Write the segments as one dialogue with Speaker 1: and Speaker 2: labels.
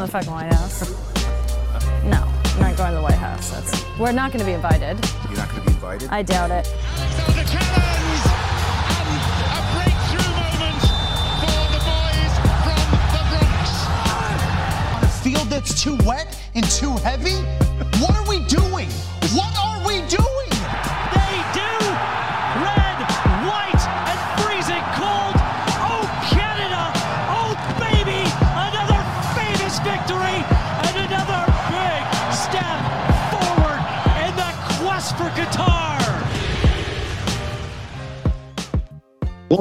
Speaker 1: going to the fucking White House. No, I'm not going to the White House. That's, we're not going to be invited.
Speaker 2: You're not going to be invited?
Speaker 1: I doubt it.
Speaker 3: the cannons and a breakthrough moment for the boys from the Bronx.
Speaker 4: on a field that's too wet and too heavy? What are we doing? What are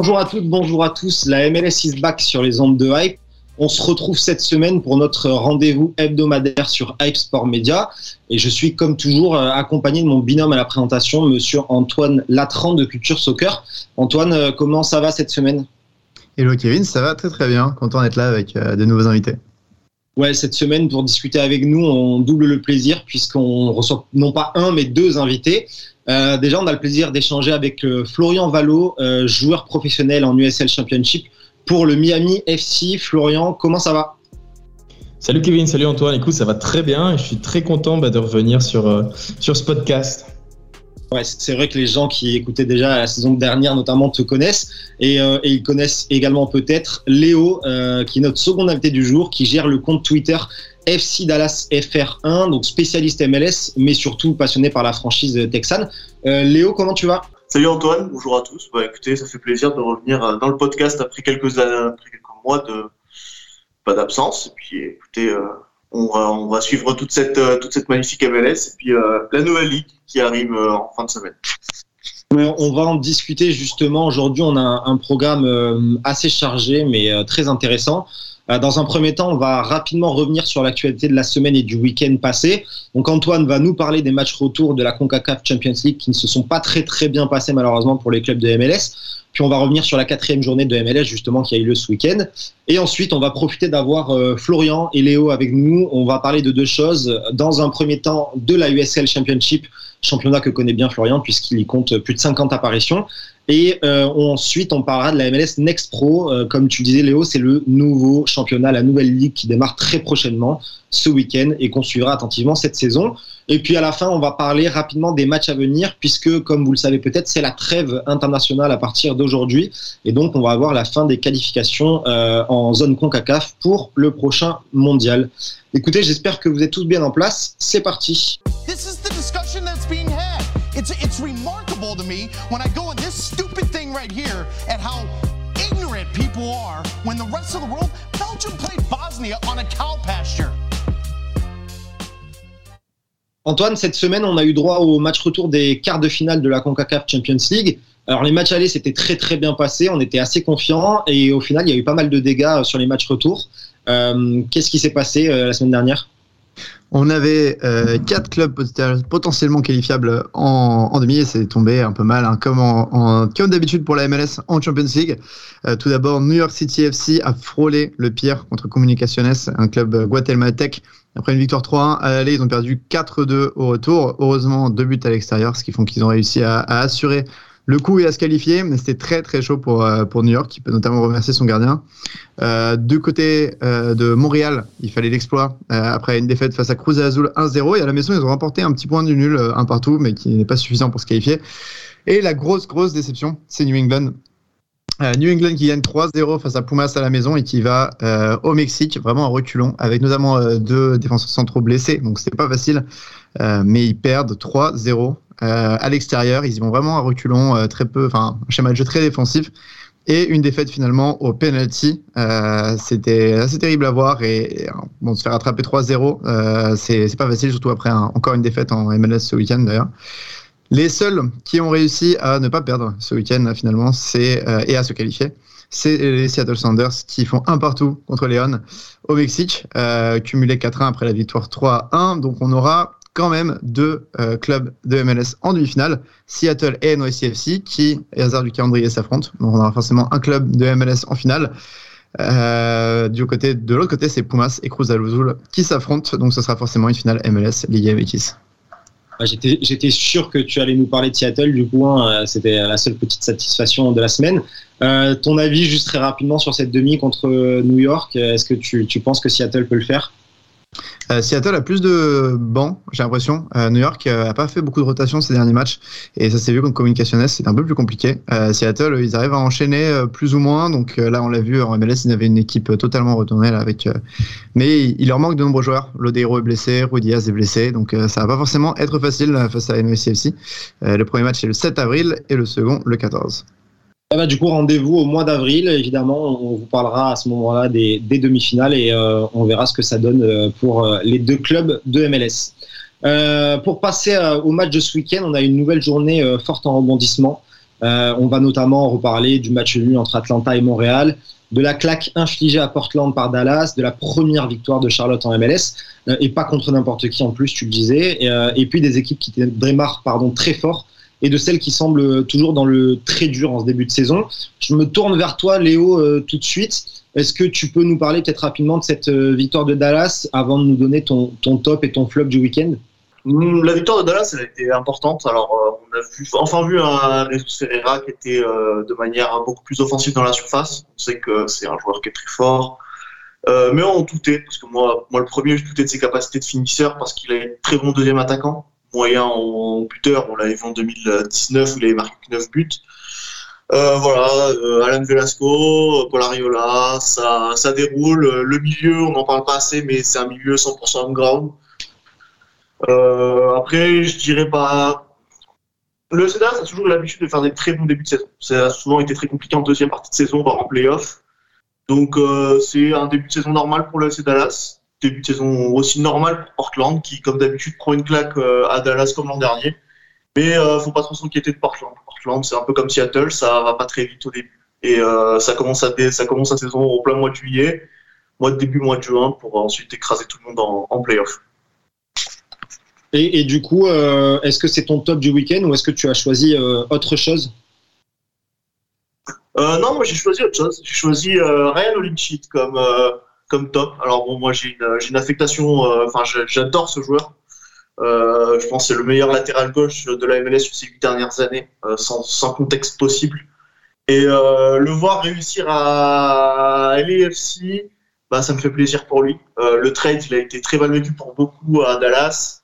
Speaker 5: Bonjour à toutes, bonjour à tous. La MLS is back sur les ondes de Hype. On se retrouve cette semaine pour notre rendez-vous hebdomadaire sur Hype Sport Media. Et je suis comme toujours euh, accompagné de mon binôme à la présentation, monsieur Antoine Latran de Culture Soccer. Antoine, euh, comment ça va cette semaine?
Speaker 6: Hello Kevin, ça va très très bien. Content d'être là avec euh, de nouveaux invités.
Speaker 5: Ouais, cette semaine, pour discuter avec nous, on double le plaisir puisqu'on reçoit non pas un, mais deux invités. Euh, déjà, on a le plaisir d'échanger avec euh, Florian Valo, euh, joueur professionnel en USL Championship pour le Miami FC. Florian, comment ça va?
Speaker 7: Salut Kevin, salut Antoine. Écoute, ça va très bien je suis très content bah, de revenir sur, sur ce podcast.
Speaker 5: Ouais, c'est vrai que les gens qui écoutaient déjà la saison dernière notamment te connaissent et, euh, et ils connaissent également peut-être Léo, euh, qui est notre second invité du jour, qui gère le compte Twitter FC Dallas FR1, donc spécialiste MLS, mais surtout passionné par la franchise texane. Euh, Léo, comment tu vas?
Speaker 8: Salut Antoine, bonjour à tous. Bah, écoutez, ça fait plaisir de revenir euh, dans le podcast après quelques, après quelques mois de pas d'absence. Et puis écoutez, euh, on, va, suivre toute cette, euh, toute cette magnifique MLS et puis euh, la nouvelle ligue qui arrive euh, en fin de semaine.
Speaker 5: On va en discuter justement. Aujourd'hui, on a un, programme assez chargé, mais très intéressant. Dans un premier temps, on va rapidement revenir sur l'actualité de la semaine et du week-end passé. Donc Antoine va nous parler des matchs retour de la CONCACAF Champions League qui ne se sont pas très bien passés malheureusement pour les clubs de MLS. Puis on va revenir sur la quatrième journée de MLS justement qui a eu lieu ce week-end. Et ensuite, on va profiter d'avoir euh, Florian et Léo avec nous. On va parler de deux choses. Dans un premier temps, de la USL Championship, championnat que connaît bien Florian puisqu'il y compte plus de 50 apparitions. Et euh, ensuite, on parlera de la MLS Next Pro. Euh, comme tu disais, Léo, c'est le nouveau championnat, la nouvelle ligue qui démarre très prochainement ce week-end et qu'on suivra attentivement cette saison. Et puis à la fin, on va parler rapidement des matchs à venir, puisque, comme vous le savez peut-être, c'est la trêve internationale à partir d'aujourd'hui. Et donc, on va avoir la fin des qualifications euh, en zone CONCACAF pour le prochain mondial. Écoutez, j'espère que vous êtes tous bien en place. C'est parti.
Speaker 4: This is the discussion that's being had. It's, it's remarkable to me when I go on this stupid thing right here at how ignorant people are when the rest of the world, Belgium played Bosnia on a cow pasture.
Speaker 5: Antoine, cette semaine, on a eu droit au match retour des quarts de finale de la CONCACAF Champions League. Alors les matchs allés, c'était très très bien passé, on était assez confiants et au final, il y a eu pas mal de dégâts sur les matchs retour. Euh, Qu'est-ce qui s'est passé euh, la semaine dernière?
Speaker 6: On avait euh, quatre clubs pot- potentiellement qualifiables en, demi et c'est tombé un peu mal, hein, comme, d'habitude pour la MLS en Champions League. Euh, tout d'abord, New York City FC a frôlé le pire contre Comunicaciones, un club guatémaltèque. Après une victoire 3-1 à l'aller, ils ont perdu 4-2 au retour. Heureusement, deux buts à l'extérieur, ce qui font qu'ils ont réussi à assurer le coup et à se qualifier. Mais c'était très très chaud pour, euh, pour New York, qui peut notamment remercier son gardien. Euh, du côté euh, de Montréal, il fallait l'exploit euh, après une défaite face à Cruz Azul 1-0. Et à la maison, ils ont remporté un petit point du nul, un partout, mais qui n'est pas suffisant pour se qualifier. Et la grosse, grosse déception, c'est New England. New England qui gagne 3-0 face à Pumas à la maison et qui va au Mexique, vraiment en reculons, avec notamment deux défenseurs centraux blessés, donc c'était pas facile. Mais ils perdent 3-0 euh, à l'extérieur. Ils y vont vraiment à reculons, euh, très peu, enfin, un schéma de jeu très défensif. Et une défaite finalement au penalty. Euh, C'était assez terrible à voir. Et, et, bon, se faire attraper 3-0, euh, c'est pas facile, surtout après encore une défaite en MLS ce week-end d'ailleurs. Les seuls qui ont réussi à ne pas perdre ce week-end finalement, c'est euh, et à se qualifier, c'est les Seattle Sounders qui font un partout contre Léon au Mexique, euh, cumulé 4-1 après la victoire 3-1. Donc on aura quand même deux euh, clubs de MLS en demi-finale, Seattle et NYCFC, qui, hasard du calendrier, s'affrontent. Donc on aura forcément un club de MLS en finale. Euh, du côté, de l'autre côté, c'est Pumas et Cruz Azul qui s'affrontent. Donc ce sera forcément une finale MLS Liga MX.
Speaker 5: J'étais sûr que tu allais nous parler de Seattle, du coup, hein, c'était la seule petite satisfaction de la semaine. Euh, ton avis, juste très rapidement, sur cette demi contre New York, est-ce que tu penses que Seattle peut le faire?
Speaker 6: Euh, Seattle a plus de bancs, j'ai l'impression. Euh, New York euh, a pas fait beaucoup de rotation ces derniers matchs et ça s'est vu contre Communications, c'est un peu plus compliqué. Euh, Seattle, ils arrivent à enchaîner euh, plus ou moins, donc euh, là on l'a vu en MLS, ils avaient une équipe totalement retournée avec. euh, mais il leur manque de nombreux joueurs. Lodeiro est blessé, Rudy Diaz est blessé, donc euh, ça va pas forcément être facile euh, face à NYCFC. Euh, le premier match est le 7 avril et le second le 14.
Speaker 5: Ah bah, du coup, rendez-vous au mois d'avril. Évidemment, on vous parlera à ce moment-là des, demi-finales et euh, on verra ce que ça donne euh, pour euh, les deux clubs de MLS. Pour passer au match de ce week-end, on a une nouvelle journée forte en rebondissement. On va notamment reparler du match nul entre Atlanta et Montréal, de la claque infligée à Portland par Dallas, de la première victoire de Charlotte en MLS, et pas contre n'importe qui en plus, tu le disais, et, et puis des équipes qui démarrent pardon, très fort et de celles qui semblent toujours dans le très dur en ce début de saison. Je me tourne vers toi, Léo, euh, tout de suite. Est-ce que tu peux nous parler peut-être rapidement de cette euh, victoire de Dallas avant de nous donner ton, top et ton flop du week-end?
Speaker 8: Mm, La victoire de Dallas elle a été importante. Alors, euh, on a vu, enfin vu un Jesus Ferreira qui était de manière beaucoup plus offensive dans la surface. On sait que c'est un joueur qui est très fort. Mais on doutait, parce que moi, moi le premier, je doutais de ses capacités de finisseur parce qu'il a un très bon deuxième attaquant. Moyen en buteur, on l'avait vu en 2019 où il avait marqué 9 buts. Euh, voilà, euh, Alan Velasco, Paul Ariola, ça, ça déroule. Le milieu, on n'en parle pas assez, mais c'est un milieu 100% on ground. Euh, après, je dirais pas. Le CEDAS a toujours l'habitude de faire des très bons débuts de saison. Ça a souvent été très compliqué en deuxième partie de saison, voire en playoff. Donc, c'est un début de saison normal pour le Dallas. Début de saison aussi normal pour Portland, qui, comme d'habitude, prend une claque euh, à Dallas comme l'an dernier. Mais euh, faut pas trop s'inquiéter de Portland. Portland, c'est un peu comme Seattle, ça va pas très vite au début. Et euh, ça commence à dé- ça commence la saison au plein mois de juillet, mois de début mois de juin, pour ensuite écraser tout le monde en, en playoff.
Speaker 5: et, et du coup, euh, est-ce que c'est ton top du week-end ou est-ce que tu as choisi euh, autre chose?
Speaker 8: Euh, non, moi j'ai choisi autre chose. J'ai choisi euh, Ryan Olimchit comme, euh, comme top. Alors bon, moi j'ai une, une affectation, euh, enfin j'adore ce joueur. Euh, je pense que c'est le meilleur latéral gauche de la MLS sur ces huit dernières années, euh, sans, contexte possible. Et euh, le voir réussir à LAFC, bah, ça me fait plaisir pour lui. Euh, le trade, il a été très mal pour beaucoup à Dallas.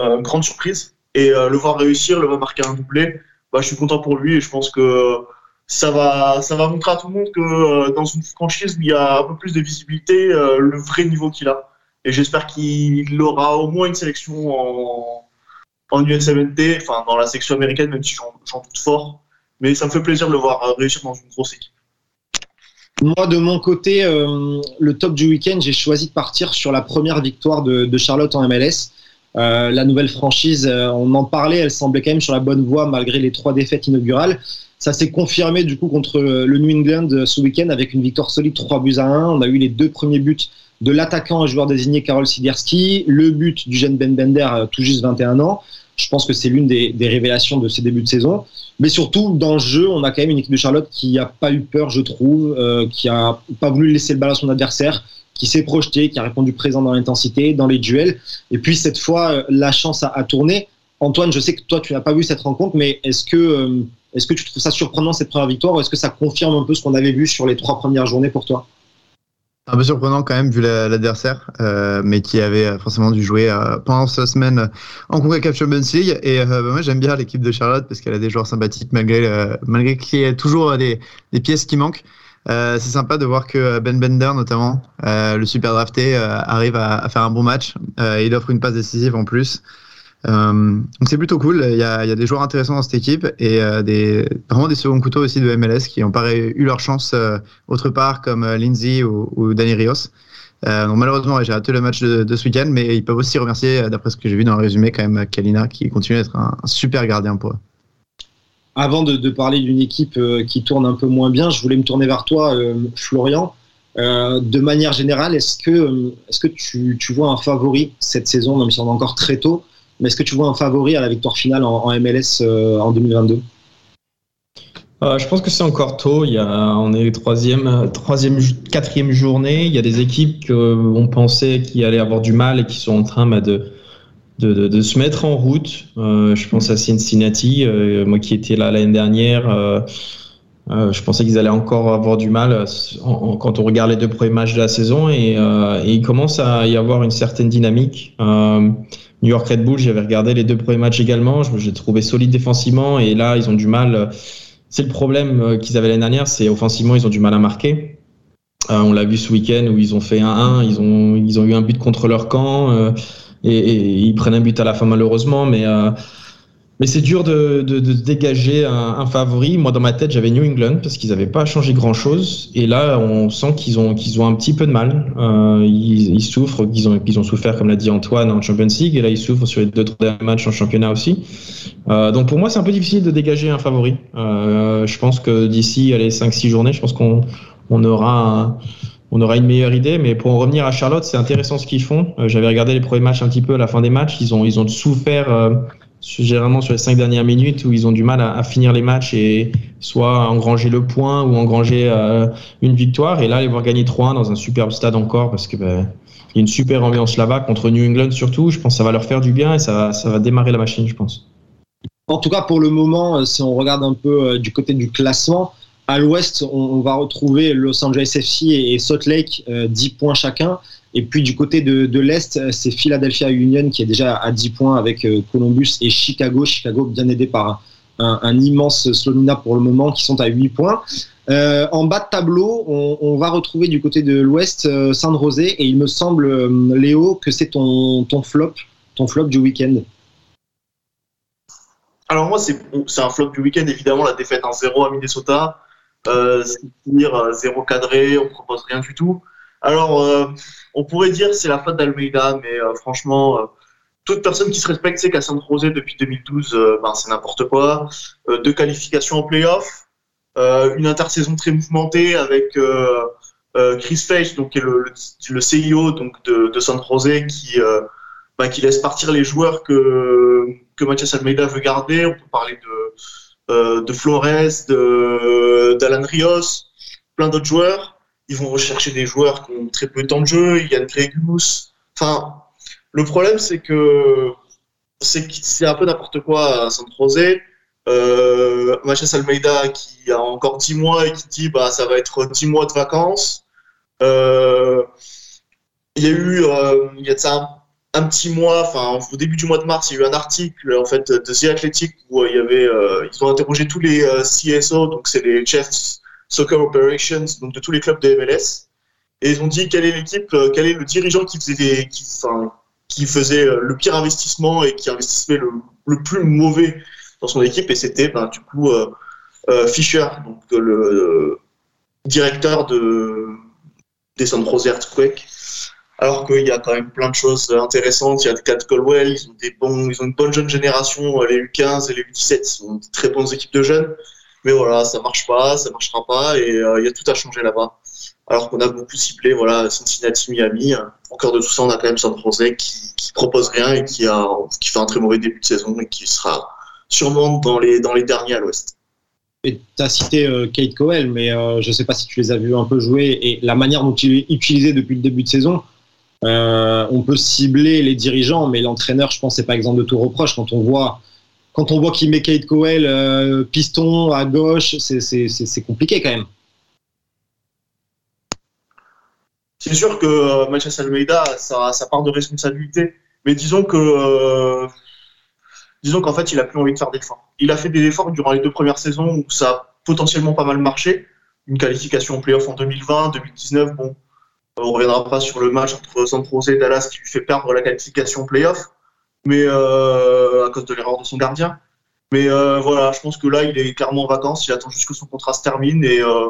Speaker 8: Euh, grande surprise. Et euh, le voir réussir, le voir marquer un doublé, bah, je suis content pour lui et je pense que ça va, ça va montrer à tout le monde que euh, dans une franchise où il y a un peu plus de visibilité, euh, le vrai niveau qu'il a. Et j'espère qu'il aura au moins une sélection en, en USMNT, enfin dans la section américaine, même si j'en doute fort. Mais ça me fait plaisir de le voir euh, réussir dans une grosse équipe.
Speaker 5: Moi, de mon côté, le top du week-end, j'ai choisi de partir sur la première victoire de, Charlotte en MLS. La nouvelle franchise, on en parlait, elle semblait quand même sur la bonne voie malgré les trois défaites inaugurales. Ça s'est confirmé du coup contre le New England euh, ce week-end avec une victoire solide 3 buts à 1. On a eu les deux premiers buts de l'attaquant et joueur désigné Karol Sidirski, le but du jeune Ben Bender, euh, tout juste 21 ans. Je pense que c'est l'une des, révélations de ces débuts de saison. Mais surtout, dans le jeu, on a quand même une équipe de Charlotte qui n'a pas eu peur, je trouve, euh, qui a pas voulu laisser le ballon à son adversaire, qui s'est projeté, qui a répondu présent dans l'intensité, dans les duels. Et puis cette fois, euh, la chance a, tourné. Antoine, je sais que toi, tu n'as pas vu cette rencontre, mais est-ce que, euh, est-ce que tu trouves ça surprenant cette première victoire ou est-ce que ça confirme un peu ce qu'on avait vu sur les trois premières journées pour toi?
Speaker 6: Un peu surprenant quand même vu la- l'adversaire, euh, mais qui avait forcément dû jouer euh, pendant cette semaine en CONCACAF Champions League. Et euh, bah, moi j'aime bien l'équipe de Charlotte parce qu'elle a des joueurs sympathiques malgré euh, malgré qu'il y ait toujours euh, des, pièces qui manquent. Euh, c'est sympa de voir que Ben Bender notamment, euh, le super drafté, euh, arrive à, faire un bon match. Euh, il offre une passe décisive en plus. Euh, donc c'est plutôt cool. Il y, a, des joueurs intéressants dans cette équipe et euh, vraiment des seconds couteaux aussi de MLS qui ont pas eu leur chance euh, autre part comme Lindsay ou, ou Danny Rios. Malheureusement, j'ai raté le match de, de ce week-end, mais ils peuvent aussi remercier, d'après ce que j'ai vu dans le résumé, quand même Kalina qui continue d'être un, un super gardien pour eux.
Speaker 5: Avant de, parler d'une équipe qui tourne un peu moins bien, je voulais me tourner vers toi, Florian. De manière générale, est-ce que, est-ce que tu, tu vois un favori cette saison, même si on est encore très tôt, mais est-ce que tu vois un favori à la victoire finale en, MLS euh, en 2022
Speaker 7: Euh, je pense que c'est encore tôt. Il y a, on est troisième, euh, troisième, quatrième journée. Il y a des équipes qu'on pensait qui allaient avoir du mal et qui sont en train bah, de, se mettre en route. Euh, je pense à Cincinnati, euh, moi qui étais là l'année dernière. euh, Euh, je pensais qu'ils allaient encore avoir du mal euh, quand on regarde les deux premiers matchs de la saison et, euh, et il commence à y avoir une certaine dynamique. New York Red Bull, j'avais regardé les deux premiers matchs également, j'ai trouvé solide défensivement et là ils ont du mal. euh, C'est le problème euh, qu'ils avaient l'année dernière, c'est offensivement ils ont du mal à marquer. Euh, on l'a vu ce week-end où ils ont fait 1-1, ils ont, ils ont eu un but contre leur camp euh, et, et ils prennent un but à la fin malheureusement, mais euh, mais c'est dur de, de, de dégager un, un favori. Moi, dans ma tête, j'avais New England parce qu'ils n'avaient pas changé grand-chose. Et là, on sent qu'ils ont, qu'ils ont un petit peu de mal. Euh, ils, ils souffrent, qu'ils ont, qu'ils ont souffert, comme l'a dit Antoine, en Champions League. Et là, ils souffrent sur les deux trois derniers matchs en championnat aussi. Euh, donc pour moi, c'est un peu difficile de dégager un favori. Euh, je pense que d'ici les 5-6 journées, je pense qu'on on aura on aura une meilleure idée. Mais pour en revenir à Charlotte, c'est intéressant ce qu'ils font. Euh, J'avais regardé les premiers matchs un petit peu à la fin des matchs. Ils ont, ils ont souffert euh, généralement sur les cinq dernières minutes où ils ont du mal à, finir les matchs et soit engranger le point ou engranger euh, une victoire. Et là, les voir gagner 3-1 dans un superbe stade encore parce que il y a une super ambiance là-bas contre New England surtout. Je pense que ça va leur faire du bien et ça, va- ça va démarrer la machine, je pense.
Speaker 5: En tout cas, pour le moment, euh, si on regarde un peu euh, du côté du classement, à l'ouest, on, va retrouver Los Angeles FC et, Salt Lake, euh, 10 points chacun. Et puis du côté de, l'Est, c'est Philadelphia Union qui est déjà à 10 points avec euh, Columbus et Chicago. Chicago bien aidé par un, immense Slonina pour le moment qui sont à 8 points. Euh, en bas de tableau, on, va retrouver du côté de l'Ouest euh, San et il me semble, euh, Léo, que c'est ton, flop, ton flop du week-end.
Speaker 8: Alors moi, c'est un flop du week-end, évidemment, la défaite en 0 à Minnesota. C'est euh, zéro cadré, on propose rien du tout. Alors, on pourrait dire c'est la faute d'Almeida, mais euh, franchement, euh, toute personne qui se respecte sait qu'à San José depuis 2012, euh, ben, c'est n'importe quoi. Deux qualifications en playoff, une intersaison très mouvementée avec Chris Page, donc qui est le, le, CEO donc de, de San José, qui ben, qui laisse partir les joueurs que que Mathias Almeida veut garder. On peut parler de, de Flores, d'Alan Rios, plein d'autres joueurs. Ils vont rechercher des joueurs qui ont très peu de temps de jeu, Yann Gregus. Enfin, le problème, c'est que c'est, un peu n'importe quoi à San José. Mathias Almeida qui a encore 10 mois et qui dit bah ça va être 10 mois de vacances. Euh, il y a eu euh, il y a de un un petit mois, enfin au début du mois de mars, il y a eu un article en fait de The Athletic où euh, il y avait, euh, ils ont interrogé tous les CSO, donc c'est les Chiefs Soccer Operations, donc de tous les clubs de MLS, et ils ont dit quelle est l'équipe, euh, quel est le dirigeant qui faisait, des, qui, faisait euh, le pire investissement et qui investissait le, le plus mauvais dans son équipe, et c'était ben, du coup euh, Fischer, donc le directeur de des San Jose Earthquake alors qu'il y a quand même plein de choses intéressantes. Il y a Cat Colwell, ils ont, des bons, ils ont une bonne jeune génération, les U15 et les U17, ils ont de très bonnes équipes de jeunes. Mais voilà, ça marche pas, ça marchera pas, et euh, il y a tout à changer là-bas. Alors qu'on a beaucoup ciblé, voilà, Cincinnati, Miami. Au cœur de tout ça, on a quand même San Jose qui, qui propose rien et qui, a, qui fait un très mauvais début de saison et qui sera sûrement dans les, dans les derniers à l'ouest.
Speaker 5: Et tu as cité euh, Kate Cowell, mais euh, je ne sais pas si tu les as vus un peu jouer et la manière dont il est utilisé depuis le début de saison. Euh, on peut cibler les dirigeants, mais l'entraîneur, je pense, c'est pas exemple de tout reproche. Quand on voit, quand on voit qu'il met Kate Cowell euh, piston à gauche, c'est compliqué quand même.
Speaker 8: C'est sûr que euh, Mathias Almeida, ça, ça part de responsabilité, mais disons que, euh, disons qu'en fait, il a plus envie de faire d'efforts. Il a fait des efforts durant les deux premières saisons où ça a potentiellement pas mal marché. Une qualification en playoff en 2020, 2019, bon, on reviendra pas sur le match entre San Jose et Dallas qui lui fait perdre la qualification playoff, mais euh, à cause de l'erreur de son gardien. Mais euh, voilà, je pense que là, il est clairement en vacances. Il attend juste que son contrat se termine et euh,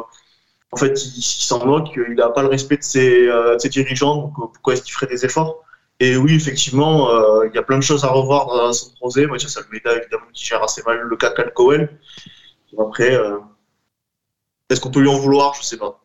Speaker 8: en fait, il, s'en moque. Il n'a pas le respect de ses, euh, dirigeants. Donc pourquoi est-ce qu'il ferait des efforts? Et oui, effectivement, il y a plein de choses à revoir dans San Jose. Mathias Almeida, évidemment, qui gère assez mal le cas Cal Cowell. Après, est-ce qu'on peut lui en vouloir? Je sais pas.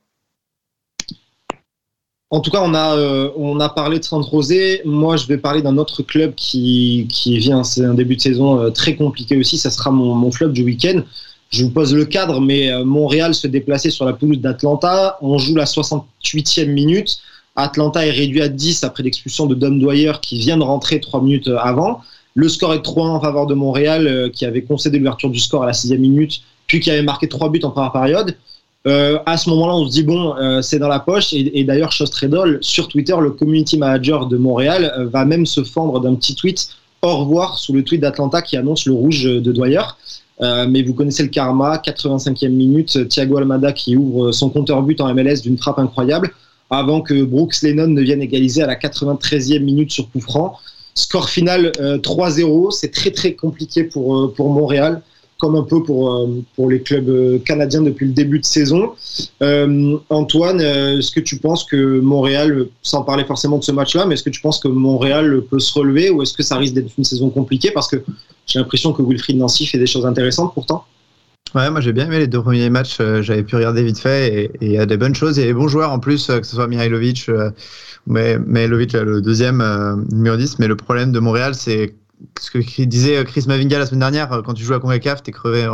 Speaker 5: En tout cas, on a, euh, on a parlé de San José. Moi, je vais parler d'un autre club qui, qui vient. C'est un début de saison euh, très compliqué aussi. Ça sera mon, mon flop du week-end. Je vous pose le cadre, mais euh, Montréal se déplaçait sur la pelouse d'Atlanta. On joue la 68e minute. Atlanta est réduit à 10 après l'expulsion de Dom Dwyer qui vient de rentrer 3 minutes avant. Le score est 3-1 en faveur de Montréal qui avait concédé l'ouverture du score à la 6e minute. puis qui avait marqué trois buts en première période. Euh, à ce moment-là, on se dit bon, euh, c'est dans la poche. Et, et d'ailleurs, chose très drôle, sur Twitter, le community manager de Montréal euh, va même se fendre d'un petit tweet au revoir sous le tweet d'Atlanta qui annonce le rouge de Dwyer. Mais vous connaissez le karma, 85e minute, Thiago Almada qui ouvre son compteur but en MLS d'une frappe incroyable, avant que Brooks Lennon ne vienne égaliser à la 93e minute sur coup franc. Score final euh, 3-0, c'est très très compliqué pour, pour Montréal comme un peu pour, euh, pour les clubs euh, canadiens depuis le début de saison. Euh, Antoine, est-ce que tu penses que Montréal, sans parler forcément de ce match-là, mais est-ce que tu penses que Montréal peut se relever ou est-ce que ça risque d'être une saison compliquée Parce que j'ai l'impression que Wilfried Nancy fait des choses intéressantes pourtant?
Speaker 6: Ouais, moi j'ai bien aimé les deux premiers matchs. J'avais pu regarder vite fait et il y a des bonnes choses. Il y a des bons joueurs en plus, que ce soit Mihailovic Mais- Mihailovic, le deuxième numéro 10. Mais le problème de Montréal, c'est ce que disait Chris Mavinga la semaine dernière. euh, Quand tu joues à CONCACAF, t'es crevé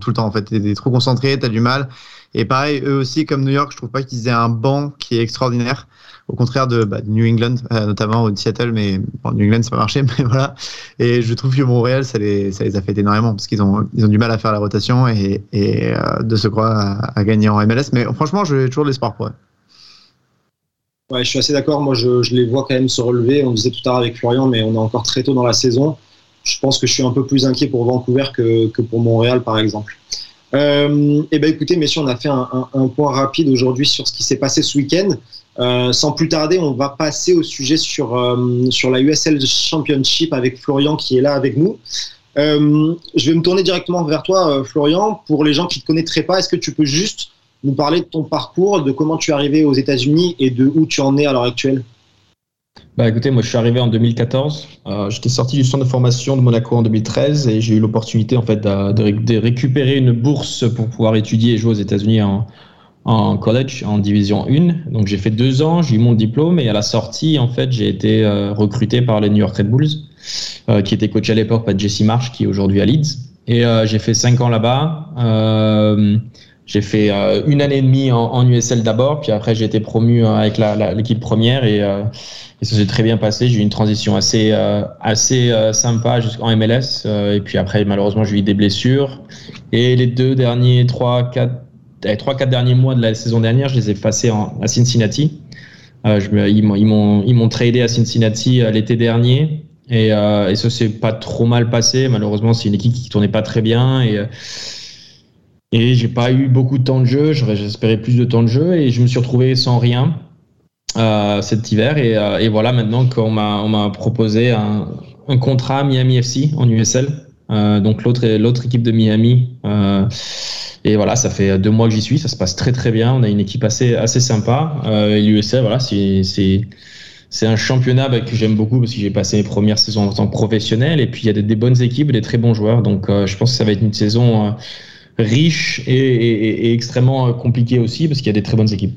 Speaker 6: tout le temps. En fait, t'es trop concentré, t'as du mal. Et pareil, eux aussi, comme New York, je trouve pas qu'ils aient un banc qui est extraordinaire. Au contraire de, bah, New England, euh, notamment de Seattle, mais New England, ça pas marché, mais voilà. Et je trouve que Montréal, ça les, ça les a fait énormément parce qu'ils ont, ils ont du mal à faire la rotation et, euh, de se croire à, à gagner en MLS. Mais franchement, j'ai toujours de l'espoir pour eux.
Speaker 5: Ouais, je suis assez d'accord. Moi, je, je les vois quand même se relever. On disait tout à l'heure avec Florian, mais on est encore très tôt dans la saison. Je pense que je suis un peu plus inquiet pour Vancouver que, que pour Montréal, par exemple. Euh, eh ben, écoutez, messieurs, on a fait un, un- un point rapide aujourd'hui sur ce qui s'est passé ce week-end. Euh, sans plus tarder, on va passer au sujet sur, euh, sur la USL Championship avec Florian qui est là avec nous. Euh, je vais me tourner directement vers toi, euh, Florian. Pour les gens qui ne te connaîtraient pas, est-ce que tu peux juste nous parler de ton parcours, de comment tu es arrivé aux États-Unis et de où tu en es à l'heure actuelle
Speaker 7: Bah écoutez, moi je suis arrivé en 2014. Euh, J'étais sorti du centre de formation de Monaco en 2013 et j'ai eu l'opportunité en fait de, de ré- de récupérer une bourse pour pouvoir étudier et jouer aux États-Unis en, college, en division 1. Donc j'ai fait deux ans, j'ai eu mon diplôme et à la sortie en fait j'ai été euh, recruté par les New York Red Bulls, euh, qui était coach à l'époque par Jesse Marsh, qui est aujourd'hui à Leeds. Et j'ai fait cinq ans là-bas. J'ai fait euh, une année et demie en, USL d'abord, puis après j'ai été promu euh, avec l'équipe première et euh, et ça s'est très bien passé. J'ai eu une transition assez, assez sympa jusqu'en MLS. et puis après, malheureusement, j'ai eu des blessures. Et les deux derniers, trois, quatre, eh, trois, quatre derniers mois de la saison dernière, je les ai passés à Cincinnati. Je ils m'ont- tradé à Cincinnati l'été dernier. Et, et ça s'est pas trop mal passé. Malheureusement, c'est une équipe qui tournait pas très bien. Et, et j'ai pas eu beaucoup de temps de jeu. J'espérais plus de temps de jeu. Et je me suis retrouvé sans rien euh, cet hiver. Et, euh, et voilà, maintenant qu'on m'a proposé un, contrat Miami FC en USL. Euh, donc l'autre l'autre équipe de Miami. Et voilà, ça fait deux mois que j'y suis. Ça se passe très très bien. On a une équipe assez assez sympa. Et l'USL, voilà, c'est c'est un championnat bah, que j'aime beaucoup parce que j'ai passé mes premières saisons en tant que professionnel. Et puis il y a des, des bonnes équipes, des très bons joueurs. Donc je pense que ça va être une saison riche et, extrêmement euh, compliquée aussi parce qu'il y a des très bonnes équipes.